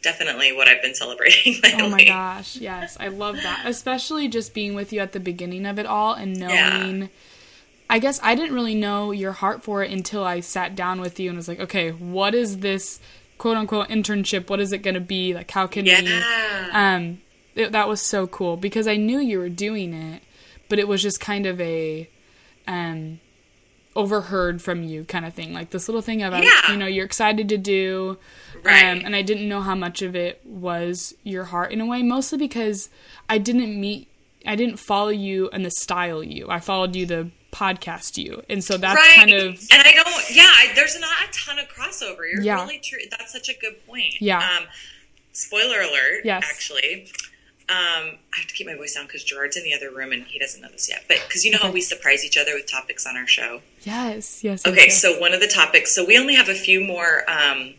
definitely what I've been celebrating lately. Oh my gosh, yes, I love that. Especially just being with you at the beginning of it all and knowing. I guess I didn't really know your heart for it until I sat down with you and was like, okay, what is this quote unquote internship? What is it going to be? Like, how can we. Um, it, that was so cool because I knew you were doing it, but it was just kind of a. Um, overheard from you kind of thing like this little thing about Yeah. you know you're excited to do Right. um, and I didn't know how much of it was your heart in a way, mostly because I didn't meet I didn't follow you and the style you. I followed you the podcast you, and so that's right. kind of and I don't. Yeah, I, there's not a ton of crossover. You're Yeah. really true. That's such a good point. Yeah. Um, spoiler alert. Yes. Actually. Um, I have to keep my voice down because Gerard's in the other room and he doesn't know this yet. But because you know how we surprise each other with topics on our show. yes, yes. Okay, yes. so one of the topics. So we only have a few more um,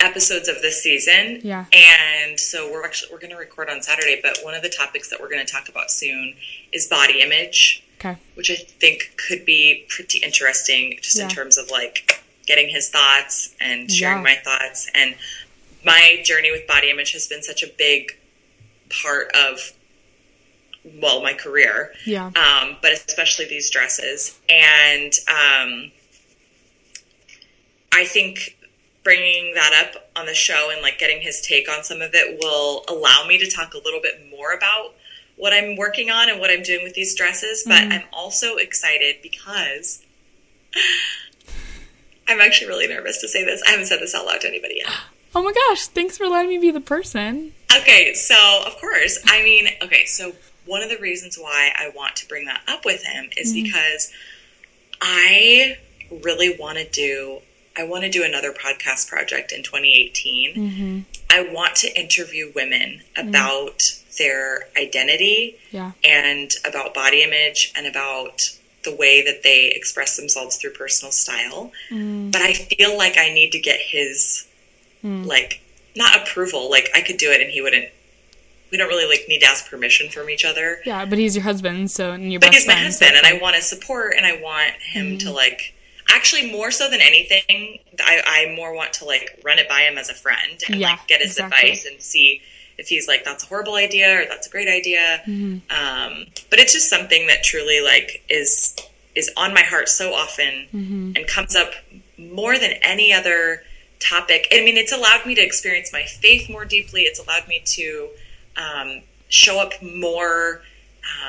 episodes of this season. Yeah. And so we're actually we're going to record on Saturday. But one of the topics that we're going to talk about soon is body image, okay, which I think could be pretty interesting, just in terms of like getting his thoughts and sharing Yeah. my thoughts. And my journey with body image has been such a big part of well my career yeah, um, but especially these dresses. And um, I think bringing that up on the show and like getting his take on some of it will allow me to talk a little bit more about what I'm working on and what I'm doing with these dresses. But I'm also excited because I'm actually really nervous to say this. I haven't said this out loud to anybody yet. Oh my gosh! Thanks for letting me be the person. Okay, so of course, I mean, okay, so one of the reasons why I want to bring that up with him is mm-hmm. because I really want to do I want to do another podcast project in 2018. Mm-hmm. I want to interview women mm-hmm. about their identity Yeah, and about body image and about the way that they express themselves through personal style. Mm. But I feel like I need to get his mm. like not approval. Like I could do it and he wouldn't. We don't really like need to ask permission from each other. yeah. But he's your husband, so and your But best he's my friend. husband, it's and I want to support, and I want him to like. Actually, more so than anything, I, I more want to like run it by him as a friend and Yeah, like get his exactly. advice and see if he's like that's a horrible idea or that's a great idea. Mm-hmm. Um, but it's just something that truly like is is on my heart so often Mm-hmm. and comes up more than any other topic. I mean, it's allowed me to experience my faith more deeply. It's allowed me to um, show up more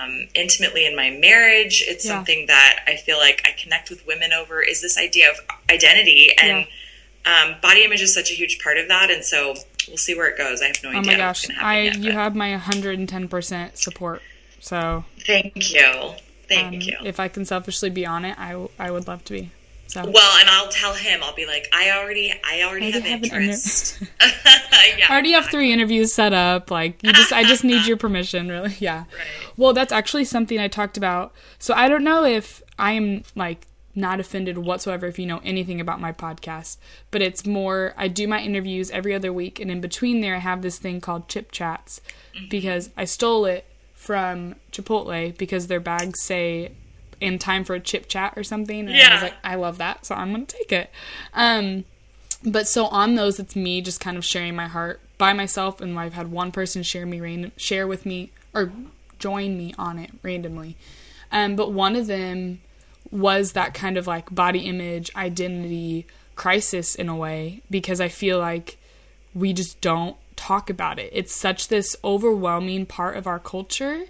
um, intimately in my marriage. It's Yeah. something that I feel like I connect with women over. Is this idea of identity and um, body image is such a huge part of that, and so we'll see where it goes. I have no Oh idea. my gosh! I yet, you but have my 110% support. So thank you, thank um, you. if I can selfishly be on it, I, w- I would love to be. So Well, and I'll tell him. I'll be like, I already, I already I have already have an interest. yeah, I already have three interviews set up. Like you just I just need your permission, really. Yeah. Well, that's actually something I talked about. So I don't know if I am like not offended whatsoever if you know anything about my podcast, but it's more I do my interviews every other week and in between there I have this thing called Chip Chats mm-hmm. because I stole it from Chipotle because their bags say in time for a chip chat or something and I Yeah. was like I love that, so I'm going to take it. Um but so on those it's me just kind of sharing my heart by myself and i've had one person share me random share with me or join me on it randomly um, but one of them was that kind of like body image identity crisis in a way because i feel like we just don't talk about it. It's such this overwhelming part of our culture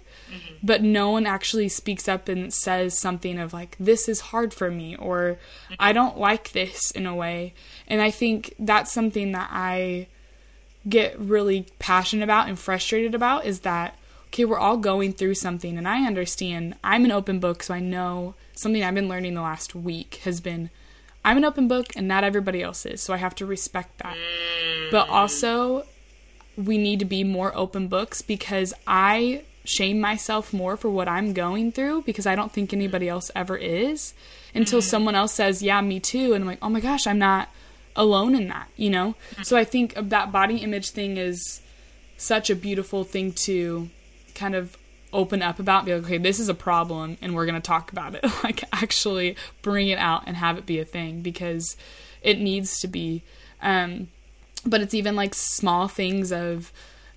but no one actually speaks up and says something of like this is hard for me or i don't like this in a way. And i think that's something that i get really passionate about and frustrated about is that okay we're all going through something and i understand. I'm an open book so i know something i've been learning the last week has been i'm an open book and not everybody else is so i have to respect that. But also we need to be more open books because I shame myself more for what I'm going through because I don't think anybody mm-hmm. else ever is until mm-hmm. someone else says, Yeah, me too. And I'm like, Oh my gosh, I'm not alone in that, you know? Mm-hmm. So I think that body image thing is such a beautiful thing to kind of open up about be like, okay this is a problem and we're going to talk about it like actually bring it out and have it be a thing because it needs to be um but it's even like small things of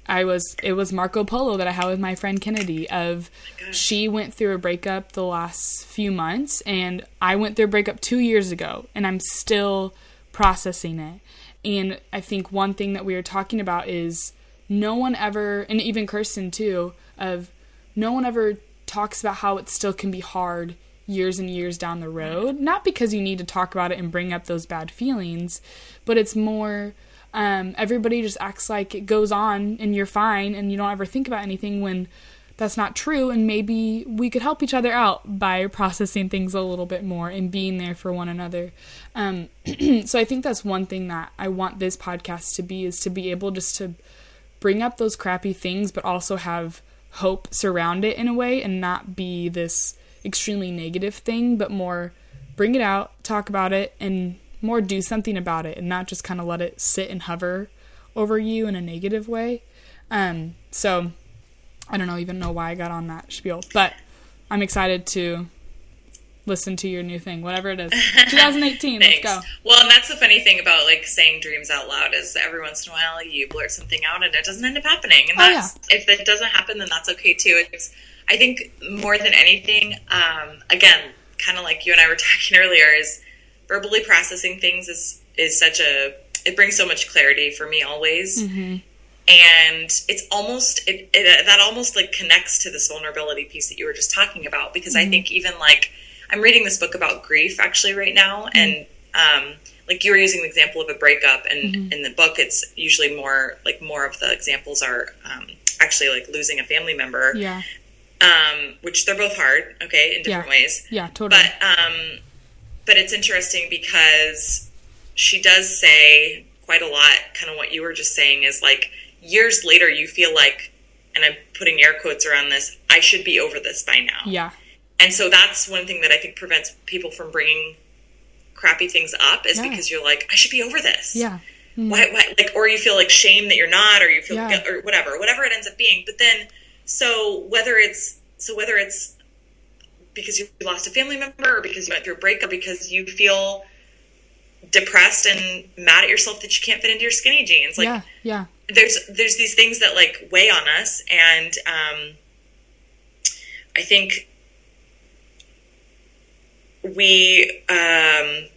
I was it was Marco Polo that I had with my friend Kennedy of she went through a breakup the last few months and I went through a breakup 2 years ago and I'm still processing it. And I think one thing that we were talking about is no one ever and even Kirsten too of no one ever talks about how it still can be hard years and years down the road. Not because you need to talk about it and bring up those bad feelings, but it's more um, everybody just acts like it goes on and you're fine and you don't ever think about anything when that's not true. And maybe we could help each other out by processing things a little bit more and being there for one another. Um, so i think that's one thing that i want this podcast to be is to be able just to bring up those crappy things but also have hope surround it in a way and not be this extremely negative thing but more bring it out talk about it and more do something about it and not just kind of let it sit and hover over you in a negative way um, so I don't know even know why I got on that spiel, but I'm excited to listen to your new thing, whatever it is. 2018, let's go. Well, and that's the funny thing about like saying dreams out loud is every once in a while you blurt something out and it doesn't end up happening. And that's, oh, yeah. if it doesn't happen, then that's okay too. It's, I think more than anything, um, again, kind of like you and I were talking earlier, is verbally processing things is is such a it brings so much clarity for me always. Mm-hmm and it's almost it, it, that almost like connects to this vulnerability piece that you were just talking about because mm-hmm. i think even like i'm reading this book about grief actually right now mm-hmm. and um, like you were using the example of a breakup and mm-hmm. in the book it's usually more like more of the examples are um, actually like losing a family member yeah um, which they're both hard okay in different yeah. ways yeah totally but um but it's interesting because she does say quite a lot kind of what you were just saying is like years later you feel like and i'm putting air quotes around this i should be over this by now yeah and so that's one thing that i think prevents people from bringing crappy things up is yeah. because you're like i should be over this yeah mm-hmm. why, why, like or you feel like shame that you're not or you feel yeah. or whatever whatever it ends up being but then so whether it's so whether it's because you lost a family member or because you went through a breakup because you feel depressed and mad at yourself that you can't fit into your skinny jeans like yeah yeah there's there's these things that like weigh on us and um, i think we um,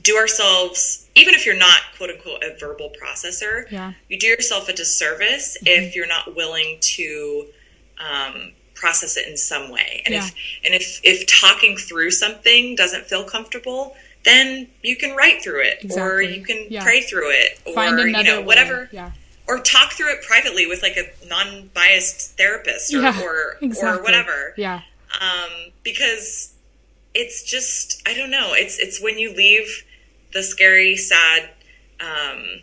do ourselves even if you're not quote unquote a verbal processor yeah. you do yourself a disservice mm-hmm. if you're not willing to um, process it in some way and yeah. if and if if talking through something doesn't feel comfortable then you can write through it exactly. or you can yeah. pray through it or Find you know whatever way. yeah or talk through it privately with like a non-biased therapist or yeah, or, exactly. or whatever. Yeah. Um, because it's just I don't know. It's it's when you leave the scary, sad, um,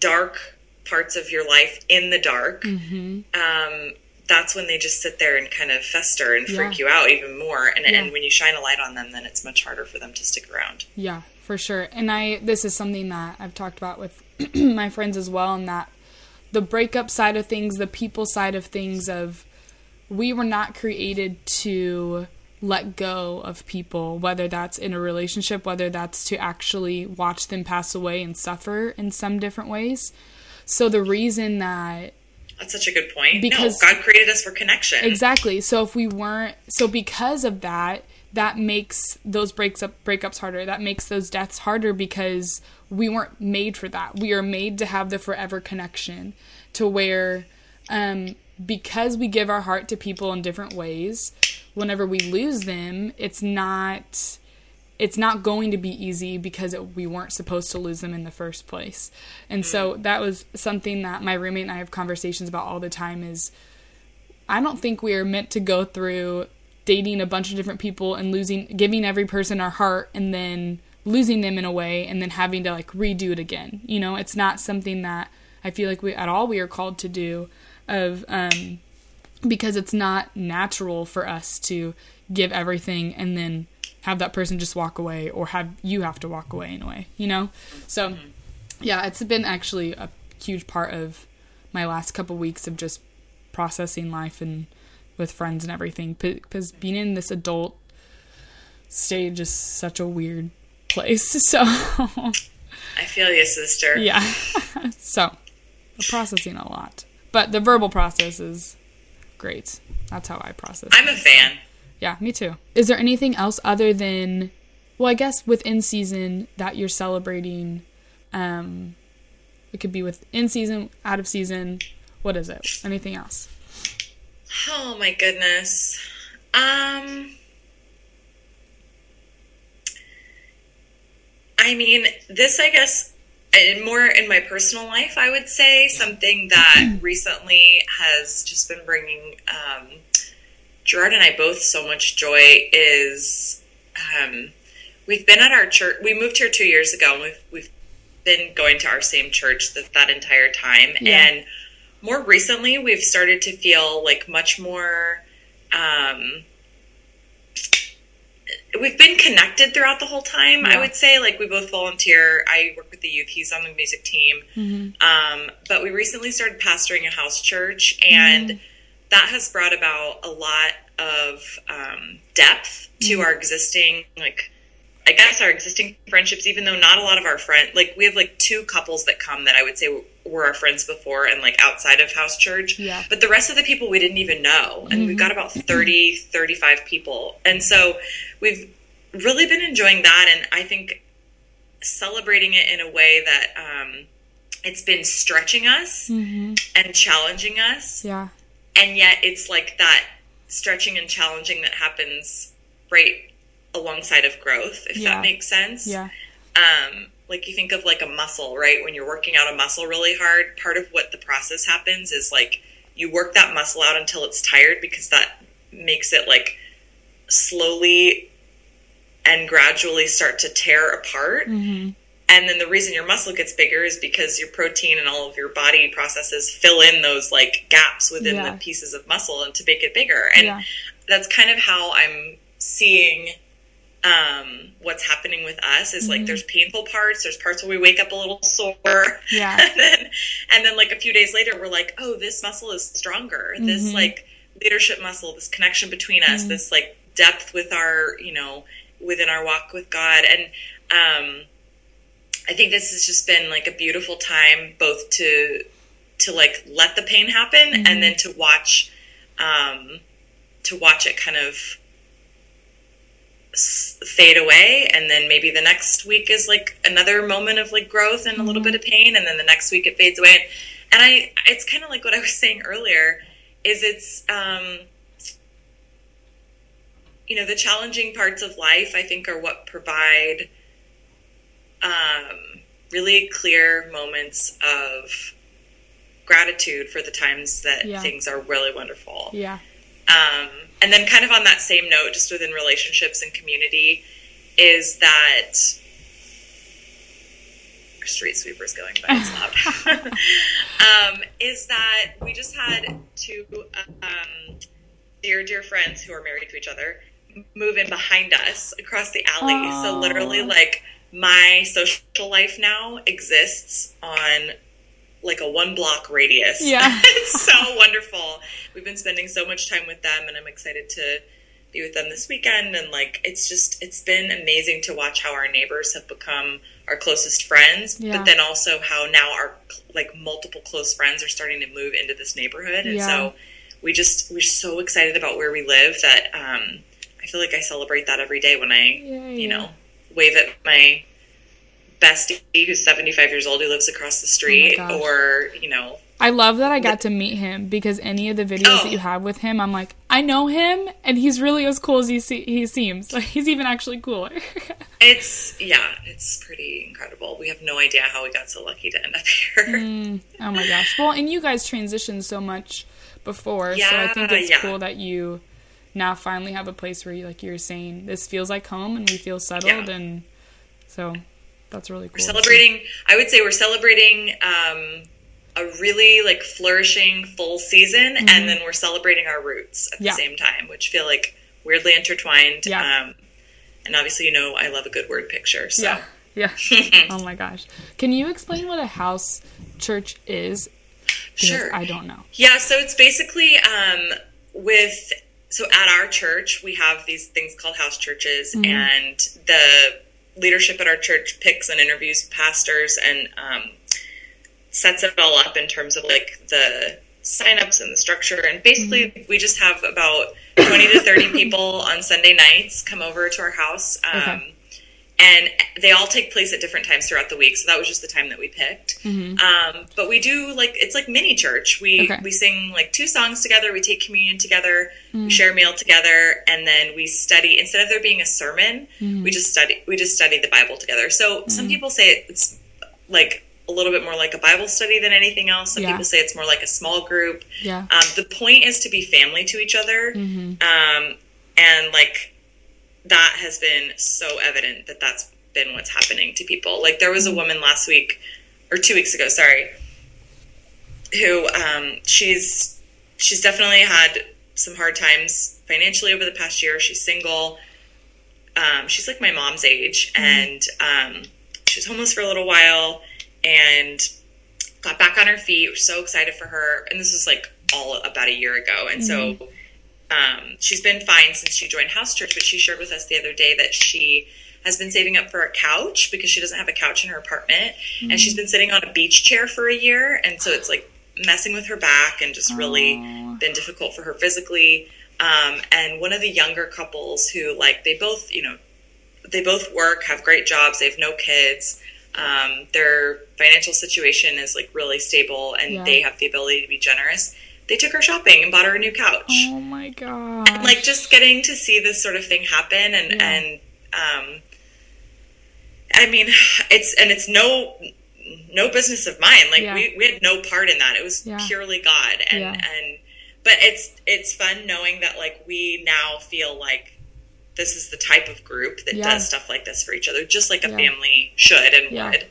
dark parts of your life in the dark. Mm-hmm. Um, that's when they just sit there and kind of fester and freak yeah. you out even more. And, yeah. and when you shine a light on them, then it's much harder for them to stick around. Yeah, for sure. And I this is something that I've talked about with my friends as well and that the breakup side of things, the people side of things of we were not created to let go of people, whether that's in a relationship, whether that's to actually watch them pass away and suffer in some different ways. So the reason that that's such a good point. Because no, God created us for connection. Exactly. So if we weren't so because of that, that makes those breaks up breakups harder. That makes those deaths harder because we weren't made for that. We are made to have the forever connection to where um, because we give our heart to people in different ways, whenever we lose them, it's not it's not going to be easy because it, we weren't supposed to lose them in the first place. And so mm. that was something that my roommate and I have conversations about all the time is I don't think we are meant to go through dating a bunch of different people and losing giving every person our heart and then losing them in a way and then having to like redo it again. You know, it's not something that I feel like we at all we are called to do of um because it's not natural for us to give everything and then have that person just walk away or have you have to walk away in a way, you know? So mm-hmm. yeah, it's been actually a huge part of my last couple weeks of just processing life and with friends and everything because being in this adult stage is such a weird place. So I feel you, sister. Yeah. so processing a lot, but the verbal process is great. That's how I process. I'm a fan. Yeah, me too. Is there anything else other than, well, I guess within season that you're celebrating? Um, it could be with in season, out of season. What is it? Anything else? Oh my goodness. Um I mean, this I guess and more in my personal life, I would say something that recently has just been bringing um, Gerard and I both so much joy is um, we've been at our church. We moved here two years ago, and we've we've been going to our same church that, that entire time. Yeah. And more recently, we've started to feel like much more. Um, we've been connected throughout the whole time. I would say, like we both volunteer. I work with the youth. He's on the music team. Mm-hmm. Um, but we recently started pastoring a house church, and Mm-hmm. That has brought about a lot of um, depth to Mm-hmm. our existing, like, I guess our existing friendships. Even though not a lot of our friends, like, we have like two couples that come that I would say were our friends before and like outside of house church. Yeah. But the rest of the people we didn't even know, and we've got about 30, 35 people, and so we've really been enjoying that, and I think celebrating it in a way that um, it's been stretching us Mm-hmm. and challenging us Yeah. And yet it's like that stretching and challenging that happens right alongside of growth if Yeah. that makes sense Yeah. um, like you think of like a muscle right when you're working out a muscle really hard part of what the process happens is like you work that muscle out until it's tired because that makes it like slowly and gradually start to tear apart Mm-hmm. And then the reason your muscle gets bigger is because your protein and all of your body processes fill in those like gaps within Yeah. the pieces of muscle and to make it bigger. And Yeah. that's kind of how I'm seeing um, what's happening with us is Mm-hmm. like there's painful parts, there's parts where we wake up a little sore. Yeah. and then and then like a few days later we're like, oh, this muscle is stronger. This Mhm. like leadership muscle, this connection between us, Mhm. this like depth with our, you know, within our walk with God. And um I think this has just been like a beautiful time both to to like let the pain happen Mhm. and then to watch um to watch it kind of fade away and then maybe the next week is like another moment of like growth and a little Mhm. bit of pain and then the next week it fades away and, and i it's kind of like what i was saying earlier is it's um you know the challenging parts of life i think are what provide um really clear moments of gratitude for the times that Yeah. things are really wonderful Yeah. um, and then, kind of on that same note, just within relationships and community, is that street sweepers going by. It's loud. um, is that we just had two um, dear, dear friends who are married to each other move in behind us across the alley. So literally, like my social life now exists on like a one block radius. Yeah. it's so wonderful. We've been spending so much time with them, and I'm excited to be with them this weekend. And like, it's just, it's been amazing to watch how our neighbors have become our closest friends, Yeah. but then also how now our like multiple close friends are starting to move into this neighborhood. And Yeah. so we just, we're so excited about where we live that um, I feel like I celebrate that every day when I, Yeah, you know, wave at my bestie who's 75 years old who lives across the street Oh or, you know, I love that I got to meet him because any of the videos Oh. that you have with him, I'm like, I know him, and he's really as cool as he se- he seems. Like he's even actually cooler. It's yeah, it's pretty incredible. We have no idea how we got so lucky to end up here. Mm, oh my gosh. Well, and you guys transitioned so much before, so I think it's yeah. cool that you now finally have a place where you like you're saying this feels like home and we feel settled Yeah. and so that's really cool. We're celebrating. I would say we're celebrating um, a really like flourishing full season, and then we're celebrating our roots at Mm-hmm. Yeah. the same time, which feel like weirdly intertwined. Yeah. Um, and obviously, you know, I love a good word picture. So Yeah. Yeah. oh my gosh. Can you explain what a house church is? Because Sure. I don't know. Yeah, so it's basically um, with so at our church we have these things called house churches, and the leadership at our church picks and interviews pastors and um, sets it all up in terms of like the signups and the structure. And basically, we just have about twenty to thirty people on Sunday nights come over to our house. Um, Okay. And they all take place at different times throughout the week, so that was just the time that we picked. Um, but we do like it's like mini church. We Okay. we sing like two songs together. We take communion together. We share a meal together, and then we study. Instead of there being a sermon, we just study. We just study the Bible together. So some people say it's like a little bit more like a Bible study than anything else. Some Yeah. people say it's more like a small group. Yeah. Um, the point is to be family to each other. Mm-hmm. Um, and like that has been so evident that that's been what's happening to people. Like there was Mm-hmm. a woman last week or two weeks ago, sorry, who um, she's she's definitely had some hard times financially over the past year. She's single. Um, she's like my mom's age, and um, she was homeless for a little while, and got back on her feet. We're so excited for her, and this was like all about a year ago, and so um, she's been fine since she joined house church. But she shared with us the other day that she has been saving up for a couch because she doesn't have a couch in her apartment, and she's been sitting on a beach chair for a year, and so it's like messing with her back and just really been difficult for her physically. Um, and one of the younger couples who like they both you know they both work, have great jobs, they have no kids. Um, their financial situation is like really stable, and Yeah. they have the ability to be generous. They took her shopping and bought her a new couch. Oh my god. Like just getting to see this sort of thing happen, and Yeah. and um, I mean, it's and it's no no business of mine. Like Yeah. we, we had no part in that. It was Yeah. purely God, and and but it's it's fun knowing that like we now feel like this is the type of group that Yeah. does stuff like this for each other, just like a Yeah. family should and Yeah. would.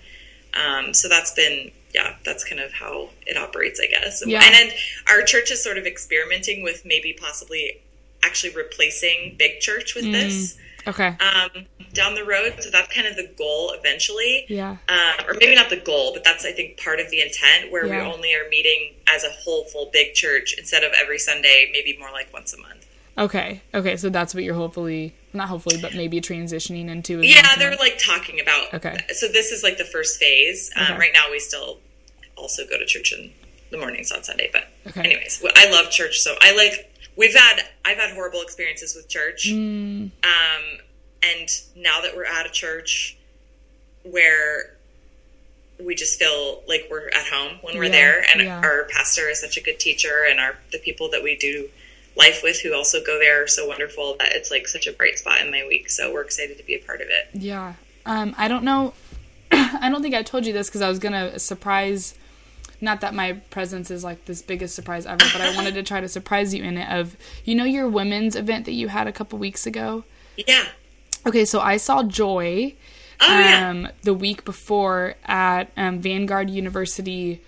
Um, so that's been yeah, that's kind of how it operates, I guess. Yeah. And then our church is sort of experimenting with maybe possibly actually replacing big church with this okay. um, down the road. So that's kind of the goal eventually. Yeah. Um, or maybe not the goal, but that's I think part of the intent where Yeah. we only are meeting as a whole full big church instead of every Sunday, maybe more like once a month. Okay. Okay. So that's what you're hopefully not hopefully, but maybe transitioning into. Yeah, they're like talking about. Okay. So this is like the first phase. Um, Okay. Right now, we still also go to church in the mornings on Sunday. But Okay. anyways, well, I love church. So I like. We've had. I've had horrible experiences with church. Mm, Um, and now that we're at a church where we just feel like we're at home when we're Yeah, there, and yeah. our pastor is such a good teacher, and our the people that we do life with who also go there are so wonderful that it's like such a bright spot in my week. So we're excited to be a part of it. yeah. Um. I don't know. I don't think I told you this because I was gonna surprise. Not that my presence is like this biggest surprise ever, but I wanted to try to surprise you in it. Of you know your women's event that you had a couple weeks ago. Yeah. Okay, so I saw Joy Oh yeah. um, the week before at um, Vanguard University.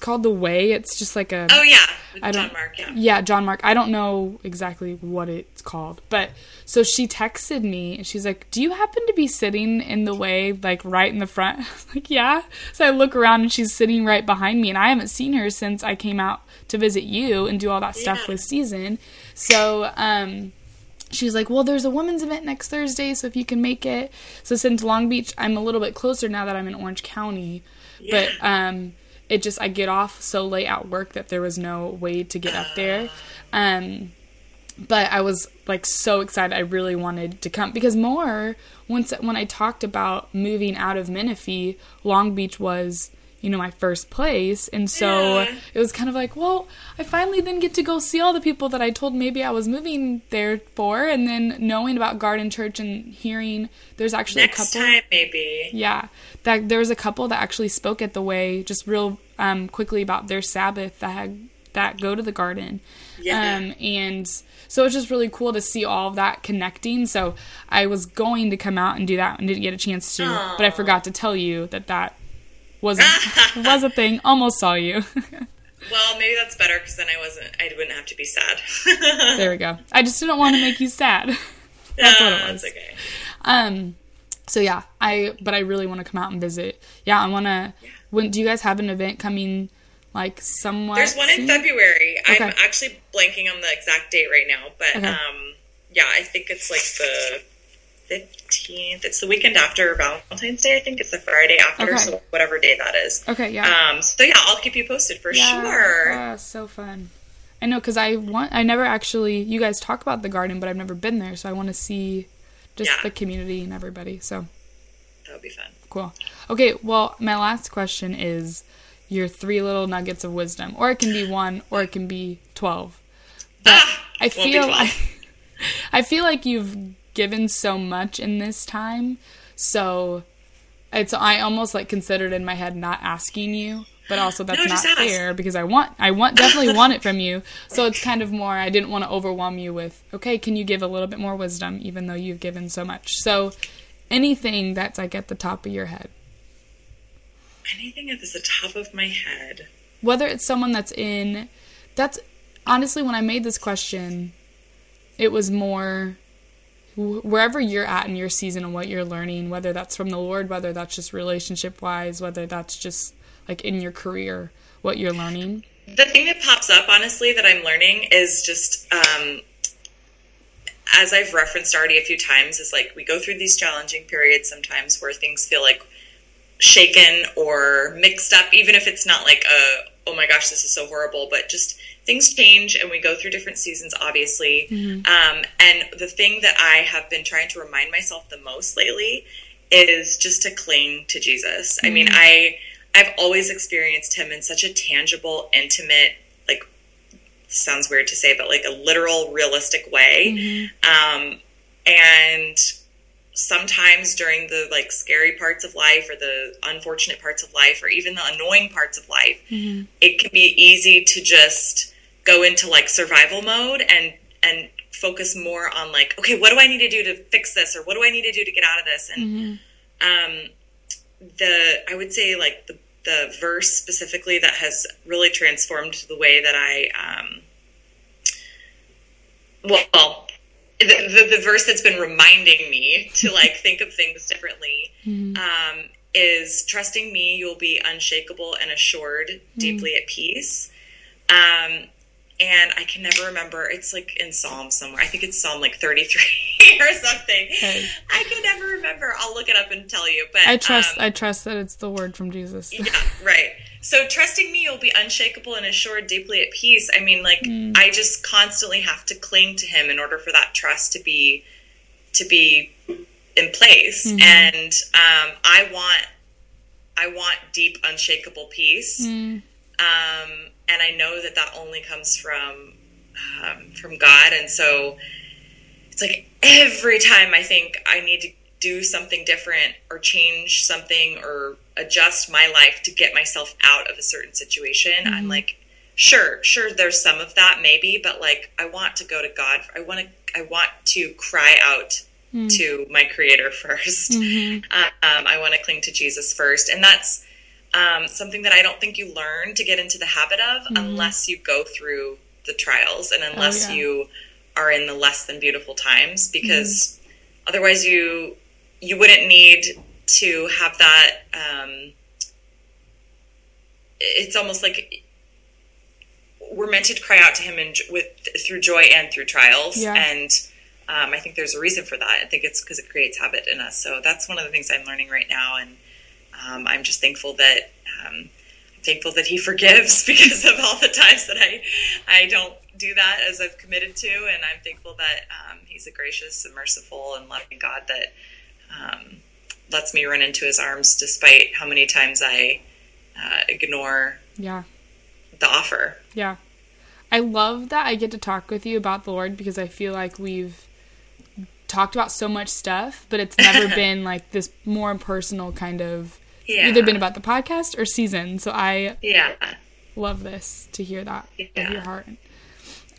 Called The Way. It's just like a Oh yeah. I John don't- Mark. Yeah. yeah, John Mark. I don't know exactly what it's called, but so she texted me and she's like, "Do you happen to be sitting in the way, like right in the front?" Like, "Yeah." So I look around and she's sitting right behind me, and I haven't seen her since I came out to visit you and do all that stuff with season. So, um, she's like, "Well, there's a women's event next Thursday, so if you can make it." So since Long Beach, I'm a little bit closer now that I'm in Orange County, but um, it just I get off so late at work that there was no way to get up there. Um, but I was like so excited. I really wanted to come because more once when I talked about moving out of Menifee, Long Beach was you know my first place, and so Yeah. it was kind of like, well, I finally then get to go see all the people that I told maybe I was moving there for, and then knowing about Garden Church and hearing there's actually a Next couple. time maybe. Yeah, that there was a couple that actually spoke at the way just real um, quickly about their Sabbath that had that go to the garden. Yeah. Um, and so it's just really cool to see all of that connecting. So I was going to come out and do that and didn't get a chance to, but I forgot to tell you that that was was a thing. Almost saw you. Well, maybe that's better because then I wasn't. I wouldn't have to be sad. there we go. I just didn't want to make you sad. That's what it was. It's okay. Um, so yeah, I but I really want to come out and visit. Yeah, I want to. When do you guys have an event coming? Like somewhat. There's one in? February. I'm actually blanking on the exact date right now, but Okay. um, yeah, I think it's like the 15th. It's the weekend after Valentine's Day. I think it's the Friday after, Okay. so whatever day that is. Okay, yeah. Um, so yeah, I'll keep you posted for Yeah. sure. Ah, so fun. I know because I want. I never actually. You guys talk about the garden, but I've never been there, so I want to see just Yeah. the community and everybody. So That would be fun. cool. Okay, well, my last question is your three little nuggets of wisdom, or it can be one, or it can be twelve. Ah, I feel 12. like I feel like you've given so much in this time. So it's I almost like considered in my head not asking you, but also that's No, not ask. fair because I want I want definitely want it from you. So it's kind of more I didn't want to overwhelm you with, okay, can you give a little bit more wisdom even though you've given so much. So anything that's like at the top of your head. Anything at the top of my head. Whether it's someone that's in that's honestly when I made this question, it was more wh- wherever you're at in your season and what you're learning, whether that's from the Lord, whether that's just relationship wise, whether that's just like in your career, what you're learning. The thing that pops up, honestly, that I'm learning is just, um, as I've referenced already a few times, is like we go through these challenging periods sometimes where things feel like shaken or mixed up, even if it's not like a, oh my gosh, this is so horrible, but just things change and we go through different seasons, obviously. Um, and the thing that I have been trying to remind myself the most lately is just to cling to Jesus. I mean, I I've always experienced him in such a tangible, intimate, like sounds weird to say, but like a literal, realistic way. Um, and sometimes during the like scary parts of life or the unfortunate parts of life or even the annoying parts of life, it can be easy to just go into like survival mode and and focus more on like, okay, what do I need to do to fix this or what do I need to do to get out of this? And um, the I would say like the the verse specifically that has really transformed the way that I um, well the, the, the verse that's been reminding me to like think of things differently um, is trusting me you'll be unshakable and assured deeply at peace. Um, and I can never remember. It's like in Psalm somewhere. I think it's Psalm like 33 or something. Okay. I can never remember. I'll look it up and tell you. But I trust um, I trust that it's the word from Jesus. yeah, right. So trusting me, you'll be unshakable and assured, deeply at peace. I mean, like I just constantly have to cling to Him in order for that trust to be to be in place. And um, I want I want deep, unshakable peace. Um, and I know that that only comes from um, from God. And so it's like every time I think I need to do something different or change something or adjust my life to get myself out of a certain situation, I'm like, sure, sure, there's some of that maybe, but like I want to go to God. I want to I want to cry out to my Creator 1st Um, I want to cling to Jesus first, and that's um, something that I don't think you learn to get into the habit of unless you go through the trials and unless yeah. you are in the less than beautiful times because otherwise you you wouldn't need to have that um, it's almost like we're meant to cry out to him in, with through joy and through trials Yeah. and um, I think there's a reason for that. I think it's because it creates habit in us. So that's one of the things I'm learning right now, and um, I'm just thankful that um, I'm thankful that He forgives because of all the times that I I don't do that as I've committed to, and I'm thankful that um, He's a gracious and merciful and loving God that um, lets me run into His arms despite how many times I uh, ignore Yeah. the offer. Yeah. I love that I get to talk with you about the Lord because I feel like we've talked about so much stuff, but it's never been like this more personal kind of Yeah. either been about the podcast or season. So I Yeah. love this to hear that of your heart.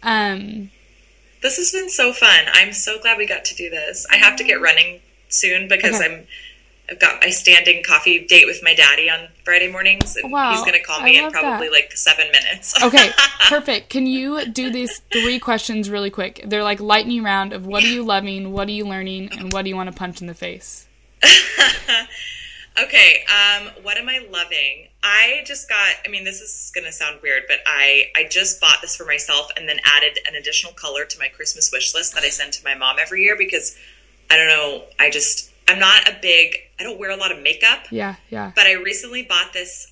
Um This has been so fun. I'm so glad we got to do this. I have to get running soon because Okay. I'm I've got my standing coffee date with my daddy on Friday mornings, and Wow, he's going to call me in probably that. like seven minutes. Okay, perfect. Can you do these three questions really quick? They're like lightning round of what are you loving, what are you learning, and what do you want to punch in the face? okay. Um, what am I loving? I just got. I mean, this is going to sound weird, but I I just bought this for myself and then added an additional color to my Christmas wish list that I send to my mom every year because I don't know. I just I'm not a big. I don't wear a lot of makeup. Yeah, yeah. But I recently bought this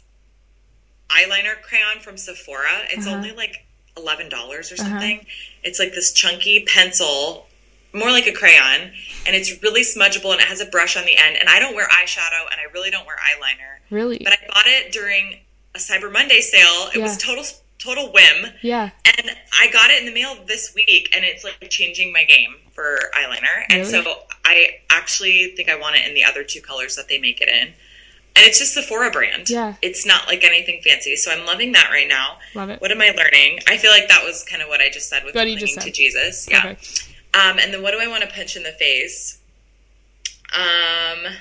eyeliner crayon from Sephora. It's Uh-huh. only like eleven dollars or something. It's like this chunky pencil, more like a crayon, and it's really smudgeable and it has a brush on the end. And I don't wear eyeshadow and I really don't wear eyeliner. Really? But I bought it during a Cyber Monday sale. It was total total whim. yeah. And I got it in the mail this week, and it's like changing my game for eyeliner. And so I actually think I want it in the other two colors that they make it in. and it's just Sephora brand. Yeah. It's not like anything fancy. So I'm loving that right now. Love it. What am I learning? I feel like that was kind of what I just said with What you clinging just to. Jesus. Yeah. Um, and then what do I want to punch in the face? Um,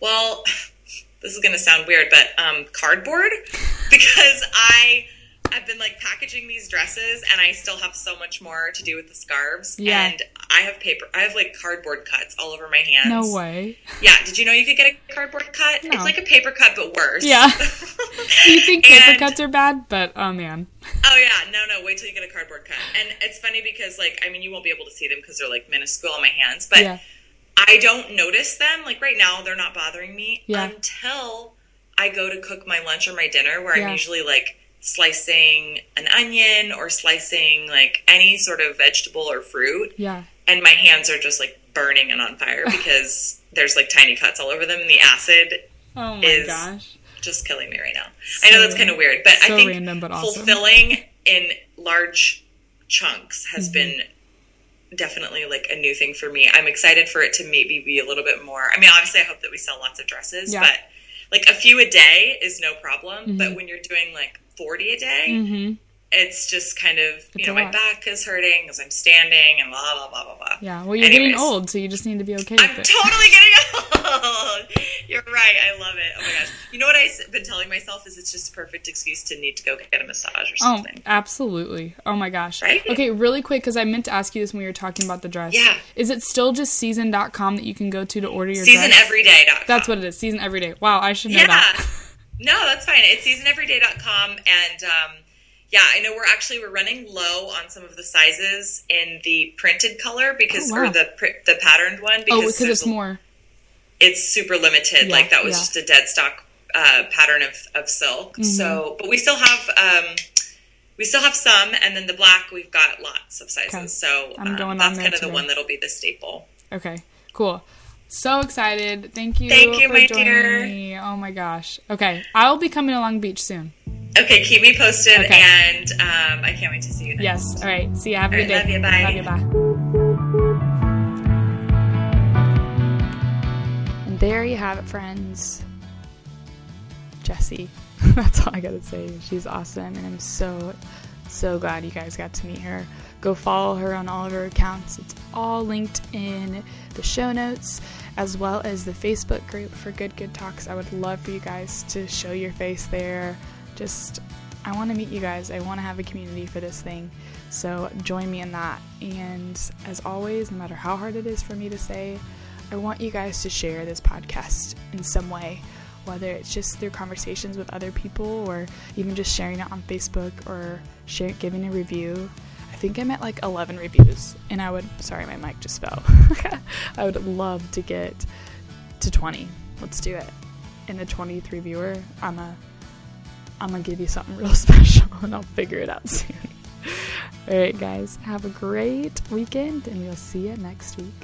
well, this is going to sound weird, but um, cardboard because I I've been like packaging these dresses and I still have so much more to do with the scarves. Yeah. And I have paper, I have like cardboard cuts all over my hands. No way. Yeah. Did you know you could get a cardboard cut? No. It's like a paper cut, but worse. Yeah. You think paper And- cuts are bad, but oh man. Oh yeah, no, no. Wait till you get a cardboard cut. And it's funny because, like, I mean, you won't be able to see them because they're like minuscule on my hands, but Yeah. I don't notice them. Like right now, they're not bothering me Yeah. until I go to cook my lunch or my dinner, where Yeah. I'm usually like slicing an onion or slicing like any sort of vegetable or fruit, Yeah. and my hands are just like burning and on fire because there's like tiny cuts all over them, and the acid Oh my Is- gosh. just killing me right now. I know that's kind of weird, but I think random, but awesome. fulfilling in large chunks has Mm-hmm. been definitely like a new thing for me. I'm excited for it to maybe be a little bit more. I mean, obviously, I hope that we sell lots of dresses, Yeah. but like a few a day is no problem. But when you're doing like 40 a day, Mm-hmm. it's just kind of, It's you know, my lot. back is hurting because I'm standing and blah, blah, blah, blah, blah. Yeah. Well, you're getting old, so you just need to be okay I'm it. totally getting old. You're right. I love it. Oh my gosh. You know what I've been telling myself is it's just a perfect excuse to need to go get a massage or Oh, something. absolutely. Oh my gosh. Right? Okay, really quick, because I meant to ask you this when we were talking about the dress. Yeah. Is it still just season.com that you can go to to order your Season dress? Seasoneveryday.com. That's what it is. Season every day. Wow, I should know Yeah. that. no, that's fine. It's seasoneveryday.com and um yeah, I know we're actually we're running low on some of the sizes in the printed color because Oh, wow. or the the patterned one because Oh, because it's more. it's super limited. Yeah, like that was yeah. just a dead stock uh, pattern of, of silk. Mm-hmm. So, but we still have um, we still have some, and then the black we've got lots of sizes. Okay. So um, that's kind of the one that'll be the staple. Okay, cool. So excited. Thank you, Thank you, for my joining dear. me. Oh my gosh. Okay, I'll be coming to Long Beach soon. Okay, keep me posted, Okay. and um, I can't wait to see you. Next. Yes. All right. See you. Have a good right, day. love you, bye. Love you. Bye. And there you have it, friends. Jessie. That's all I gotta say. She's awesome, and I'm so, so glad you guys got to meet her. Go follow her on all of her accounts. It's all linked in the show notes, as well as the Facebook group for Good Good Talks. I would love for you guys to show your face there. Just, I want to meet you guys. I want to have a community for this thing. So join me in that. And as always, no matter how hard it is for me to say, I want you guys to share this podcast in some way, whether it's just through conversations with other people or even just sharing it on Facebook or share, giving a review. I think I'm at like 11 reviews, and I would, sorry, my mic just fell. I would love to get to 20. Let's do it. And the 23 viewer, I'm a, I'm gonna give you something real special, and I'll figure it out soon. All right, guys, have a great weekend, and we'll see you next week.